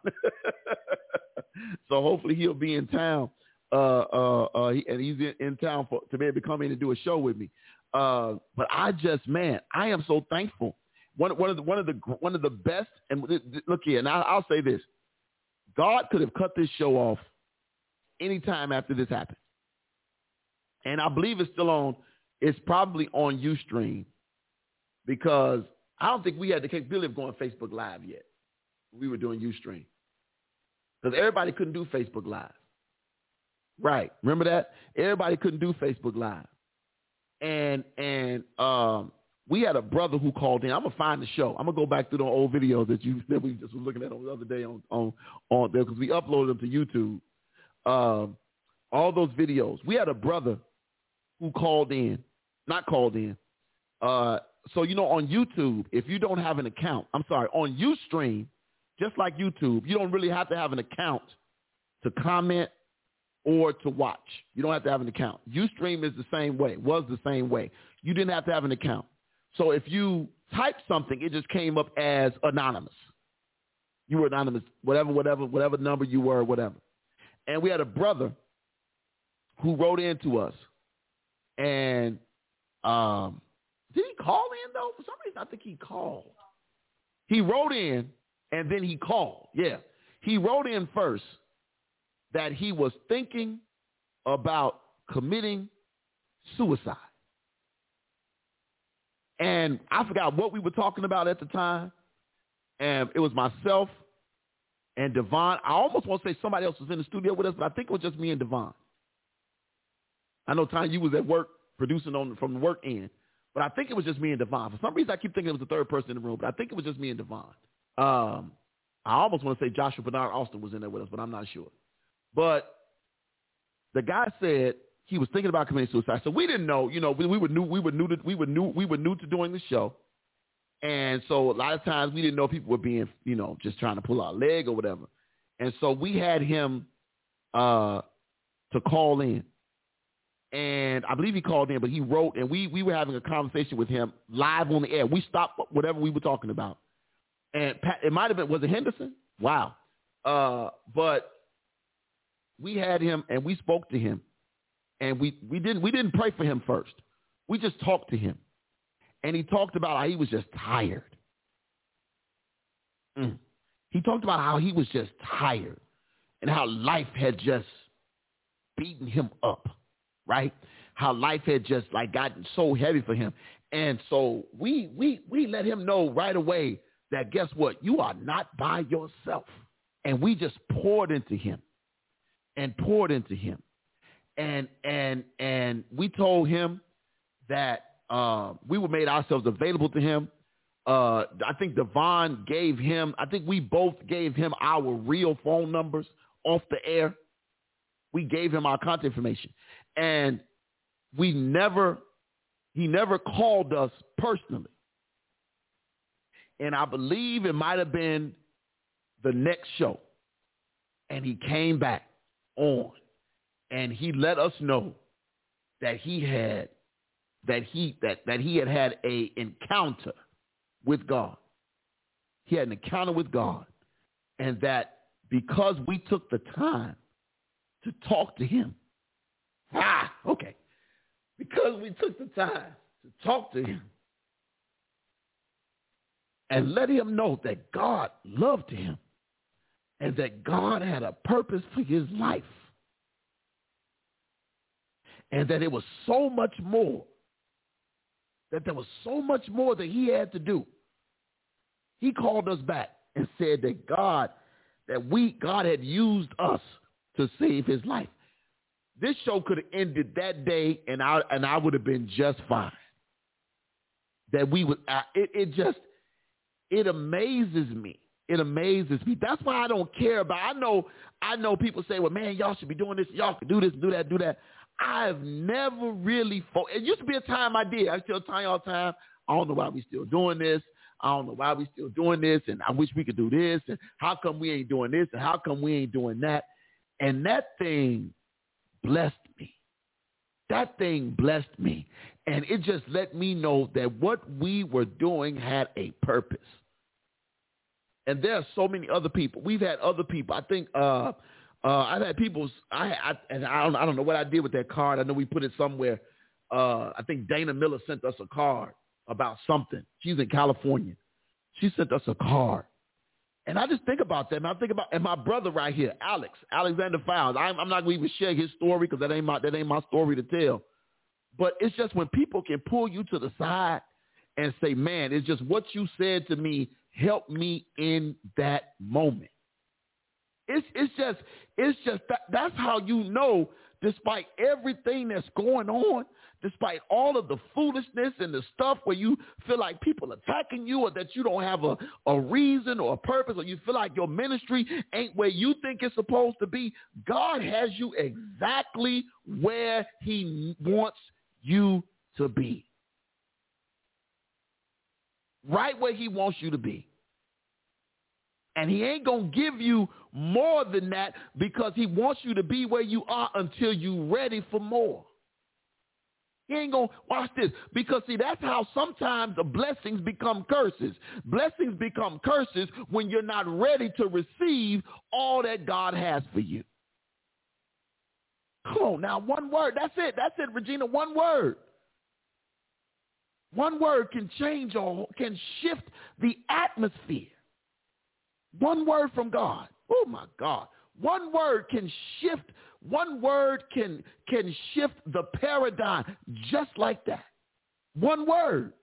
so hopefully he'll be in town, uh, uh, uh, and he's in, in town for to be able to come in and do a show with me. Uh, but I just, man, I am so thankful one, one of the one of the one of the best. And look here, and I'll, I'll say this: God could have cut this show off anytime after this happened, and I believe it's still on. It's probably on UStream because I don't think we had the capability of going Facebook Live yet. We were doing UStream because everybody couldn't do Facebook Live. Right? Remember that? Everybody couldn't do Facebook Live, and and um, we had a brother who called in. I'm gonna find the show. I'm gonna go back through the old videos that you that we just were looking at on the other day on on on there because we uploaded them to YouTube. Um, all those videos. We had a brother who called in, not called in. Uh, so you know on YouTube, if you don't have an account, I'm sorry, on UStream, just like YouTube, you don't really have to have an account to comment or to watch. You don't have to have an account. UStream is the same way, was the same way. You didn't have to have an account. So if you type something, it just came up as anonymous. You were anonymous, whatever, whatever, whatever number you were, whatever. And we had a brother who wrote in to us. And um, did he call in though? For some reason, I think he called. He wrote in and then he called. Yeah. He wrote in first that he was thinking about committing suicide. And I forgot what we were talking about at the time. And it was myself and Devon. I almost want to say somebody else was in the studio with us, but I think it was just me and Devon. I know, Tanya, you was at work producing on from the work end, but I think it was just me and Devon. For some reason, I keep thinking it was the third person in the room, but I think it was just me and Devon. Um, I almost want to say Joshua Bernard Austin was in there with us, but I'm not sure. But the guy said he was thinking about committing suicide. So we didn't know, you know, we, we were new, we were new to, we were new, we were new to doing the show. And so a lot of times we didn't know people were being, you know, just trying to pull our leg or whatever. And so we had him uh, to call in. And I believe he called in, but he wrote, and we, we were having a conversation with him live on the air. We stopped whatever we were talking about. And Pat, it might have been, was it Henderson? Wow. Uh, but we had him and we spoke to him. And we, we didn't we didn't pray for him first. We just talked to him. And he talked about how he was just tired. Mm. He talked about how he was just tired and how life had just beaten him up, right? How life had just like gotten so heavy for him. And so we we we let him know right away that guess what? You are not by yourself. And we just poured into him and poured into him. And and and we told him that uh, we were made ourselves available to him. Uh, I think Devon gave him, I think we both gave him our real phone numbers off the air. We gave him our contact information. And we never, he never called us personally. And I believe it might have been the next show. And he came back on and he let us know that he had that he that that he had had a encounter with God. He had an encounter with God, and that because we took the time to talk to him, ah, okay, because we took the time to talk to him and let him know that God loved him and that God had a purpose for his life and that it was so much more that there was so much more that he had to do. He called us back and said that God, that we, God had used us to save his life. This show could have ended that day and I, and I would have been just fine. That we would, I, it, it just, it amazes me. It amazes me. That's why I don't care about, I know, I know people say, well, man, y'all should be doing this. Y'all can do this, do that, do that. I've never really fo- It used to be a time I did. I still tell you all the time. I don't know why we still doing this. I don't know why we still doing this, and I wish we could do this, and how come we ain't doing this, and how come we ain't doing that, and that thing blessed me. That thing blessed me, and it just let me know that what we were doing had a purpose. And there are so many other people. We've had other people. I think uh, uh, I've had people, I, I and I don't, I don't know what I did with that card. I know we put it somewhere. Uh, I think Dana Miller sent us a card about something. She's in California. She sent us a card. And I just think about that, and I think about and my brother right here, Alex, Alexander Files. I'm, I'm not going to even share his story because that ain't my that ain't my story to tell. But it's just when people can pull you to the side and say, "Man, it's just what you said to me helped me in that moment." It's it's just it's just that, that's how you know, despite everything that's going on, despite all of the foolishness and the stuff where you feel like people attacking you or that you don't have a, a reason or a purpose or you feel like your ministry ain't where you think it's supposed to be, God has you exactly where he wants you to be. Right where he wants you to be. And he ain't going to give you more than that because he wants you to be where you are until you're ready for more. He ain't going to watch this because see, that's how sometimes the blessings become curses. Blessings become curses when you're not ready to receive all that God has for you. Come on now, one word. That's it. That's it, Regina. One word. One word can change or can shift the atmosphere. One word from God. Oh my God. One word can shift, one word can can shift the paradigm just like that. One word.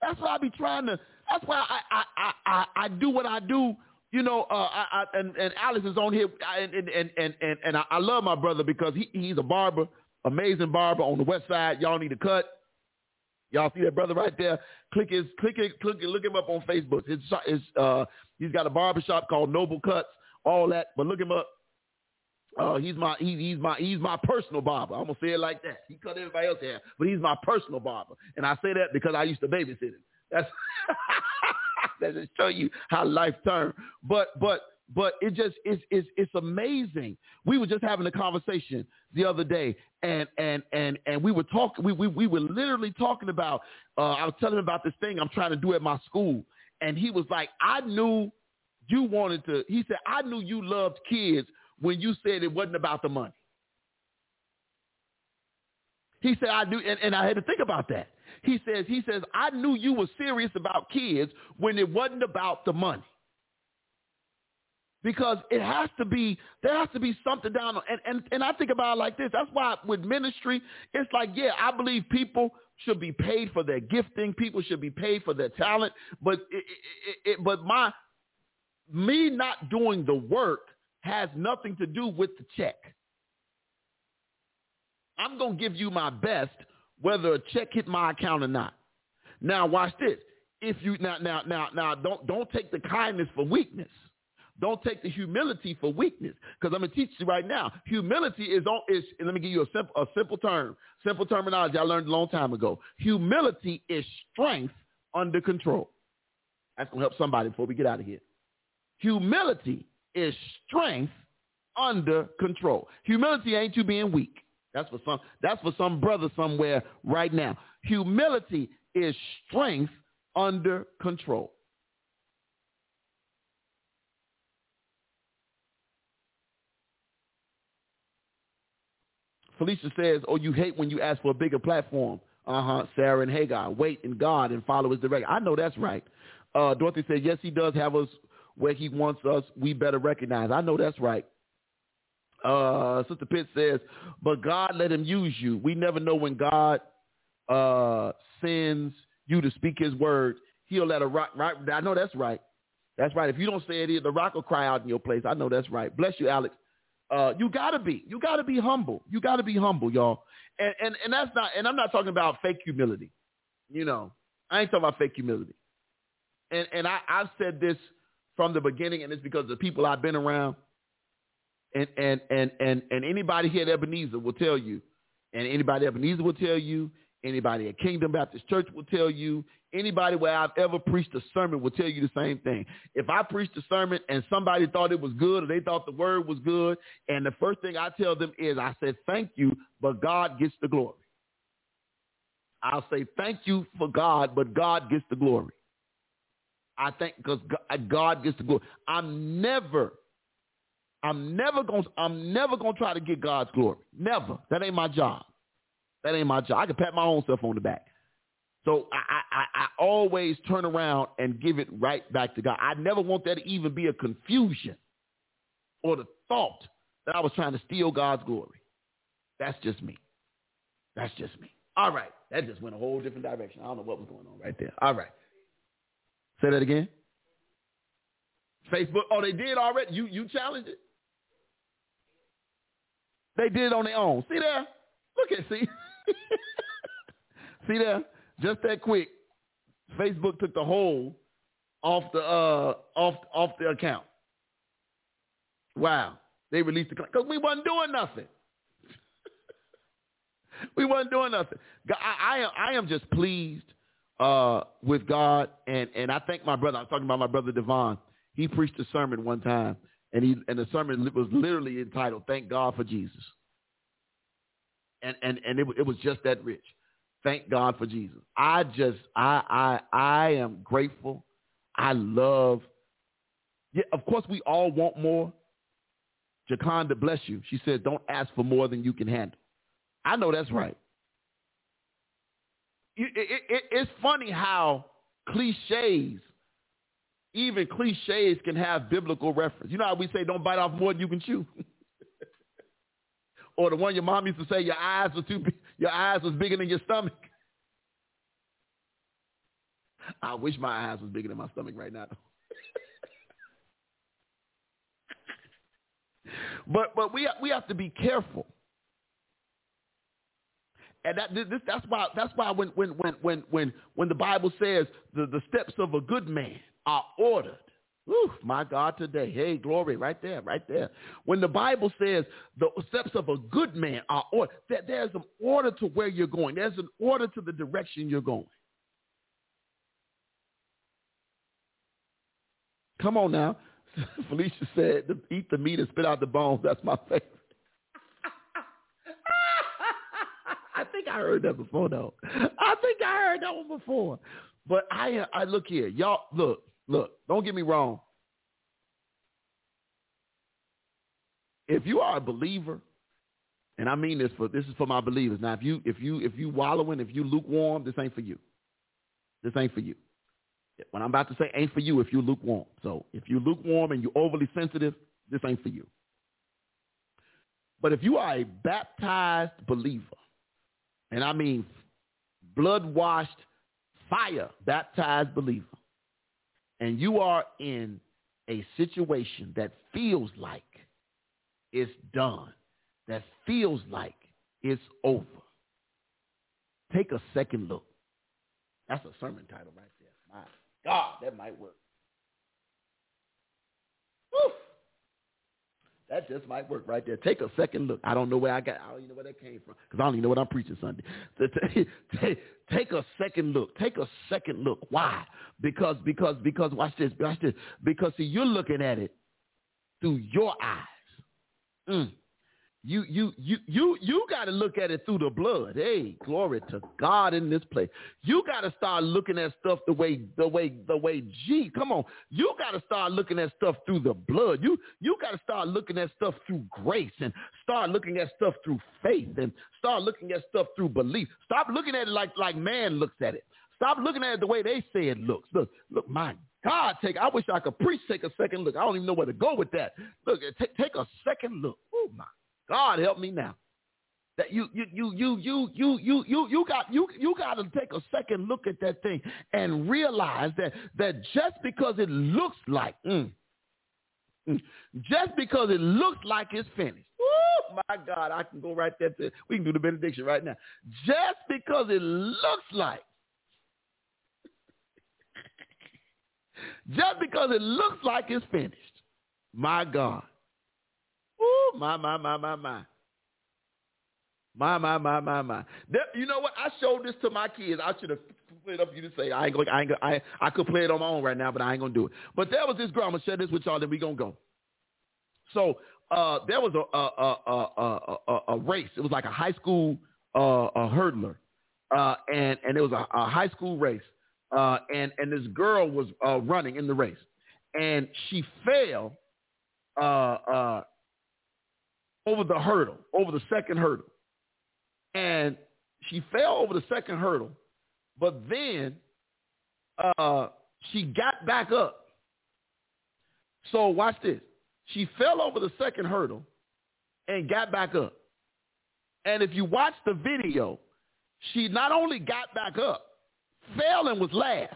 That's why I be trying to that's why I I I, I, I do what I do. You know, uh, I, I, and, and Alex is on here, and and and and, and I, I love my brother because he, he's a barber, amazing barber on the west side. Y'all need to cut. Y'all see that brother right there? Click his, click it, click it, look him up on Facebook. His, uh, he's got a barbershop called Noble Cuts, all that. But look him up. Uh, he's my, he, he's my, he's my personal barber. I'm gonna say it like that. He cut everybody else hair, but he's my personal barber. And I say that because I used to babysit him. That's that just show you how life turned. But but but it just it's it's it's amazing. We were just having a conversation the other day, and and and and we were talking. We we we were literally talking about. Uh, I was telling him about this thing I'm trying to do at my school, and he was like, "I knew you wanted to." He said, "I knew you loved kids when you said it wasn't about the money." He said, "I knew," and, and I had to think about that. He says, "He says I knew you were serious about kids when it wasn't about the money." Because it has to be there has to be something down and, and and I think about it like this. That's why with ministry, it's like, yeah, I believe people should be paid for their gifting. People should be paid for their talent. But it, it, it, but my me not doing the work has nothing to do with the check. I'm gonna give you my best, whether a check hit my account or not. Now watch this. If you now now now now don't don't take the kindness for weakness. Don't take the humility for weakness, because I'm gonna teach you right now. Humility is on is. let me give you a simple a simple term, simple terminology I learned a long time ago. Humility is strength under control. That's gonna help somebody before we get out of here. Humility is strength under control. Humility ain't you being weak. That's for some. That's for some brother somewhere right now. Humility is strength under control. Felicia says, oh, you hate when you ask for a bigger platform. Uh-huh, Sarah and Hagar. Wait in God and follow his direction. I know that's right. Uh, Dorothy said, yes, he does have us where he wants us. We better recognize. I know that's right. Uh, Sister Pitt says, but God let him use you. We never know when God uh, sends you to speak his word. He'll let a rock, right? I know that's right. That's right. If you don't say it, the rock will cry out in your place. I know that's right. Bless you, Alex. Uh, you gotta be. You gotta be humble. You gotta be humble, y'all. And and and that's not. And I'm not talking about fake humility. You know, I ain't talking about fake humility. And and I I've said this from the beginning, and it's because of the people I've been around. And and and and and anybody here at Ebenezer will tell you, and anybody at Ebenezer will tell you, anybody at Kingdom Baptist Church will tell you, Anybody where I've ever preached a sermon will tell you the same thing. If I preached a sermon and somebody thought it was good or they thought the word was good, and the first thing I tell them is I said, thank you, but God gets the glory. I'll say thank you for God, but God gets the glory. I think because uh, God gets the glory. I'm never, I'm never going, I'm never going to try to get God's glory. Never. That ain't my job. That ain't my job. I can pat my own self on the back. So I, I, I always turn around and give it right back to God. I never want there to even be a confusion or the thought that I was trying to steal God's glory. That's just me. That's just me. All right. That just went a whole different direction. I don't know what was going on right there. All right. Say that again. Facebook. Oh, they did already. You you challenged it. They did it on their own. See there? Look at see. see there? just that quick, Facebook took the whole off the uh off off the account. Wow, they released the because we wasn't doing nothing. we wasn't doing nothing. I, I am I am just pleased uh, with God, and and I thank my brother. I'm talking about my brother Devon. He preached a sermon one time, and he and the sermon was literally entitled "Thank God for Jesus," and and and it, it was just that rich. Thank God for Jesus. I just, I, I, I am grateful. I love. Yeah, of course, we all want more. Jaconda, bless you. She said, "Don't ask for more than you can handle." I know that's right. It, it, it, it's funny how cliches, even cliches, can have biblical reference. You know how we say, "Don't bite off more than you can chew." or the one your mom used to say, "Your eyes were too big, your eyes was bigger than your stomach." I wish my eyes was bigger than my stomach right now. but but we we have to be careful. And that this, that's why that's why when when when when when when the Bible says the, the steps of a good man are ordered Whew, my God, today. Hey, glory, right there, right there. When the Bible says the steps of a good man are ordered, there's an order to where you're going. There's an order to the direction you're going. Come on now. Felicia said, eat the meat and spit out the bones. That's my favorite. I think I heard that before, though. I think I heard that one before. But I, I look here, y'all. Look, look. Don't get me wrong. If you are a believer, and I mean this for this is for my believers. Now, if you if you if you wallowing, if you lukewarm, this ain't for you. This ain't for you. What I'm about to say ain't for you if you lukewarm. So if you lukewarm and you're overly sensitive, this ain't for you. But if you are a baptized believer, and I mean blood-washed, fire baptized believer, and you are in a situation that feels like it's done, that feels like it's over, take a second look. That's a sermon title right there. My God, that might work. Woo! That just might work right there. Take a second look. I don't know where I got. I don't even know where that came from because I don't even know what I'm preaching Sunday. Take a second look. Take a second look. Why? Because because because watch this. Watch this. Because see, you're looking at it through your eyes. Mm you you you you you got to look at it through the blood. Hey, glory to God in this place. You got to start looking at stuff the way the way the way G. Come on, you got to start looking at stuff through the blood. You you got to start looking at stuff through grace and start looking at stuff through faith and start looking at stuff through belief. Stop looking at it like like man looks at it. Stop looking at it the way they say it looks. Look, look, my God, take. I wish I could preach. Take a second look. I don't even know where to go with that. Look, take take a second look. Oh my God help me now. That you you you you you you you you you got you you got to take a second look at that thing and realize that that just because it looks like mm, mm, just because it looks like it's finished. Oh my God, I can go right there to we can do the benediction right now. Just because it looks like just because it looks like it's finished. My God. Ooh, my, my, my, my, my. My, my, my, my, my. you know what? I showed this to my kids. I should have it up for you to say. I ain't going. I ain't. Gonna, I I could play it on my own right now, but I ain't gonna do it. But there was this girl. I'm gonna share this with y'all. Then we gonna go. So uh, there was a a, a a, a, a race. It was like a high school uh, a hurdler, uh, and and it was a, a high school race. Uh, and and this girl was uh, running in the race, and she fell uh, uh, over the hurdle, over the second hurdle. And she fell over the second hurdle, but then uh, she got back up. So watch this. She fell over the second hurdle and got back up. And if you watch the video, she not only got back up, fell and was last.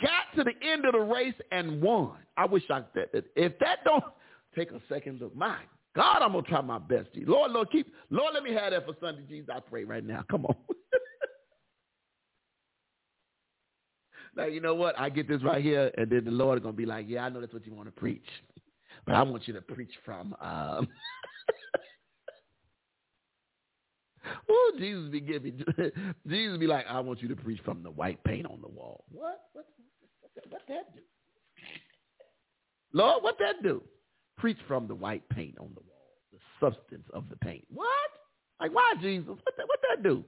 Got to the end of the race and won. I wish I that if that don't take a second look. My God, I'm gonna try my best. Jesus. Lord, Lord, keep Lord, let me have that for Sunday, Jesus. I pray right now. Come on. now you know what? I get this right here, and then the Lord is gonna be like, Yeah, I know that's what you want to preach. But I want you to preach from um Oh, Jesus be giving Jesus be like, I want you to preach from the white paint on the wall. What? What what, what that do? Lord, what that do? Preach from the white paint on the wall, the substance of the paint. What? Like, why, Jesus? What that, what that do?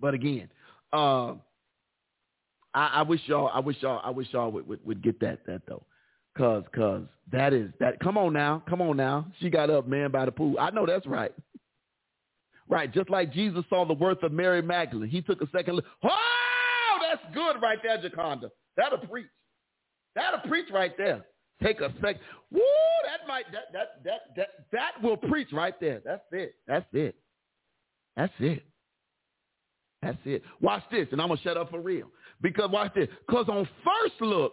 But again, uh, I, I wish y'all, I wish y'all, I wish y'all would, would, would get that, that though. Cause, cause that is that. Come on now, come on now. She got up, man, by the pool. I know that's right. Right, just like Jesus saw the worth of Mary Magdalene. He took a second look. Oh, that's good right there, Jaconda. That'll preach. That'll preach right there. Take a sec. Woo, that might that that that that that will preach right there. That's it. That's it. That's it. That's it. Watch this, and I'm gonna shut up for real. Because watch this. Because on first look,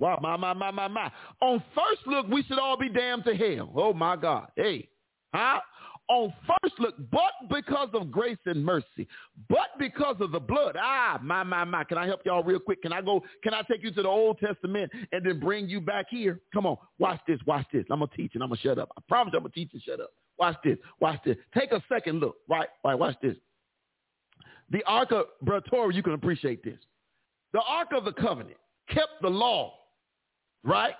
wow, my my my my my. On first look, we should all be damned to hell. Oh my God. Hey, huh? On first look, but because of grace and mercy, but because of the blood. Ah, my, my, my. Can I help y'all real quick? Can I go? Can I take you to the Old Testament and then bring you back here? Come on, watch this, watch this. I'm going to teach and I'm going to shut up. I promise I'm going to teach and shut up. Watch this, watch this. Take a second look. Right, right, watch this. The Ark of Bratoria, you can appreciate this. The Ark of the Covenant kept the law, right?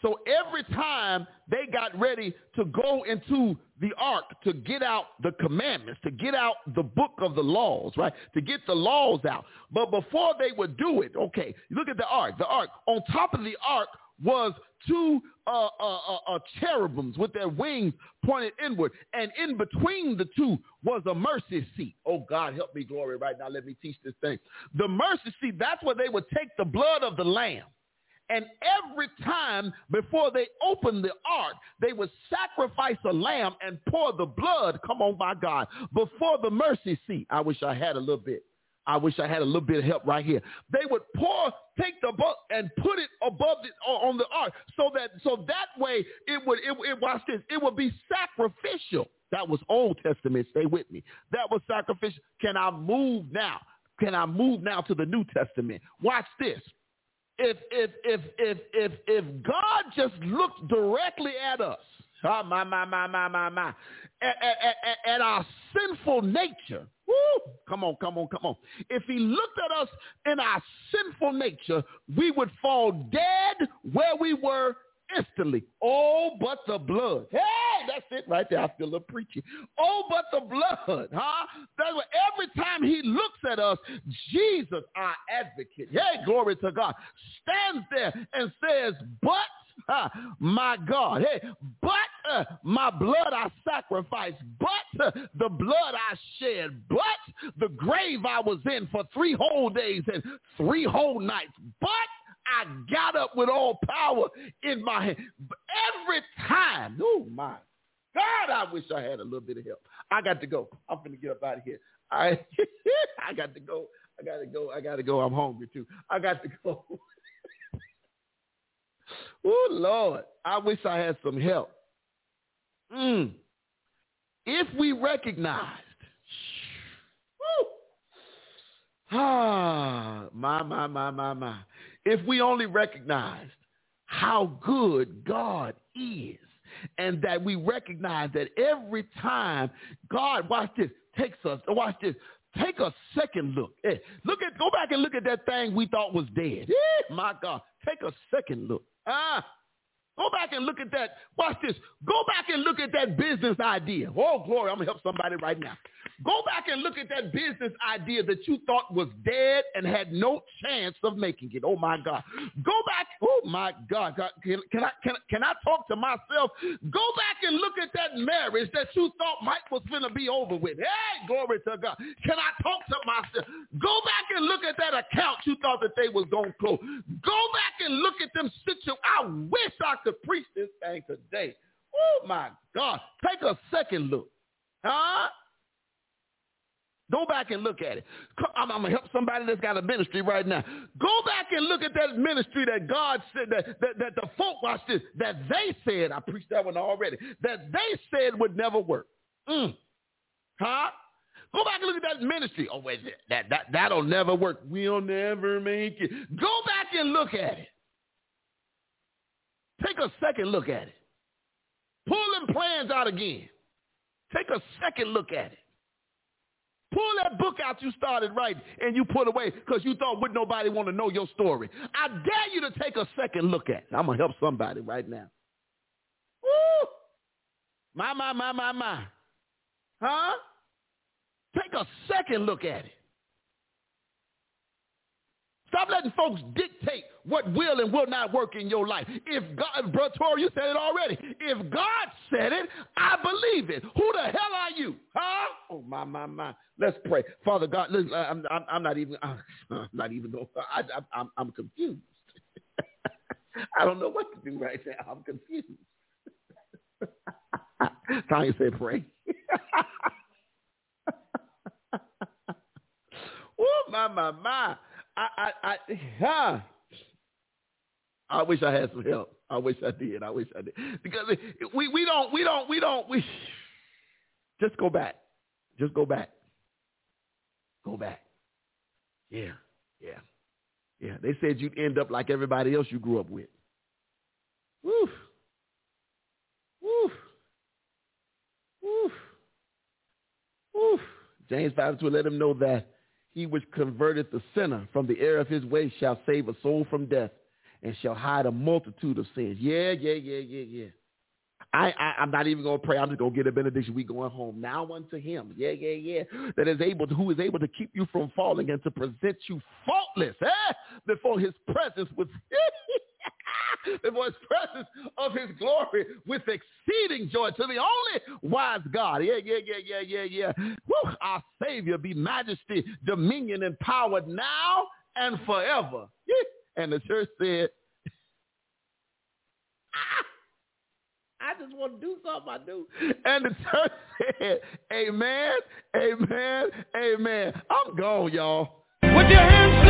So every time they got ready to go into the ark to get out the commandments, to get out the book of the laws, right? To get the laws out. But before they would do it, okay, look at the ark. The ark. On top of the ark was two uh, uh, uh, uh, cherubims with their wings pointed inward. And in between the two was a mercy seat. Oh, God, help me, glory, right now. Let me teach this thing. The mercy seat, that's where they would take the blood of the lamb and every time before they opened the ark, they would sacrifice a lamb and pour the blood, come on, my God, before the mercy seat. I wish I had a little bit. I wish I had a little bit of help right here. They would pour, take the book and put it above it on the ark, so that so that way it would it, it watch this. It would be sacrificial. That was Old Testament. Stay with me. That was sacrificial. Can I move now? Can I move now to the New Testament? Watch this if if if if if if God just looked directly at us, oh, my my my my my my, at, at, at, at our sinful nature, woo, come on, come on, come on. If He looked at us in our sinful nature, we would fall dead where we were instantly. Oh, but the blood. Hey, that's it right there. I feel a preaching. Oh, but the blood, huh? That's what every time he looks at us, Jesus, our advocate, hey, glory to God, stands there and says, but uh, my God. Hey, but uh, my blood I sacrificed, but uh, the blood I shed, but the grave I was in for three whole days and three whole nights, but I got up with all power in my hand. Every time, oh my God, I wish I had a little bit of help. I got to go. I'm going to get up out of here. I, I got to go. I got to go. I got to go. I'm hungry too. I got to go. oh, Lord. I wish I had some help. Mm. If we recognized, ah, my, my, my, my, my if we only recognized how good God is and that we recognize that every time God, watch this, takes us, watch this, take a second look. Eh, look at, go back and look at that thing we thought was dead. Eh, my God, take a second look. Ah, Go back and look at that. Watch this. Go back and look at that business idea. Oh, glory. I'm going to help somebody right now. Go back and look at that business idea that you thought was dead and had no chance of making it. Oh, my God. Go back. Oh, my God. Can, can, I, can, can I talk to myself? Go back and look at that marriage that you thought Mike was going to be over with. Hey, glory to God. Can I talk to myself? Go back and look at that account you thought that they was going to close. Go back and look at them situations. I wish I could to preach this thing today. Oh my God. Take a second look. Huh? Go back and look at it. I'm, I'm, to help somebody that's got a ministry right now. Go back and look at that ministry that God said, that, that, that the folk, watch this, that they said, I preached that one already, that they said would never work. Mm. Huh? Go back and look at that ministry. Oh, wait, that, that, that'll never work. We'll never make it. Go back and look at it. Take a second look at it. Pull them plans out again. Take a second look at it. Pull that book out you started writing and you put away because you thought would nobody want to know your story. I dare you to take a second look at it. I'm going to help somebody right now. Woo! My, my, my, my, my. Huh? Take a second look at it. Stop letting folks dictate what will and will not work in your life. If God, Brother Tori, you said it already. If God said it, I believe it. Who the hell are you? Huh? Oh, my, my, my. Let's pray. Father God, listen, I'm, I'm, I'm not even, I'm not even going, I, I, I'm, I'm confused. I don't know what to do right now. I'm confused. Tanya said pray. oh, my, my, my. I, I, I, huh. I wish I had some help. I wish I did. I wish I did. Because we, we don't, we don't, we don't, we just go back. Just go back. Go back. Yeah. Yeah. Yeah. They said you'd end up like everybody else you grew up with. Woof. Woof. Woof. Woof. James 5 to let him know that He which converteth the sinner from the error of his way shall save a soul from death and shall hide a multitude of sins. Yeah, yeah, yeah, yeah, yeah. I, I I'm not even gonna pray. I'm just gonna get a benediction. We going home now unto Him. Yeah, yeah, yeah. That is able to, who is able to keep you from falling and to present you faultless eh? before His presence with before His presence of His glory with exceeding joy to the only wise God. Yeah, yeah, yeah, yeah, yeah, yeah. Woo, our Savior be majesty, dominion, and power now and forever. And the church said. ah! I just want to do something I do. And the church said, amen, amen, amen. I'm gone, y'all. With your hands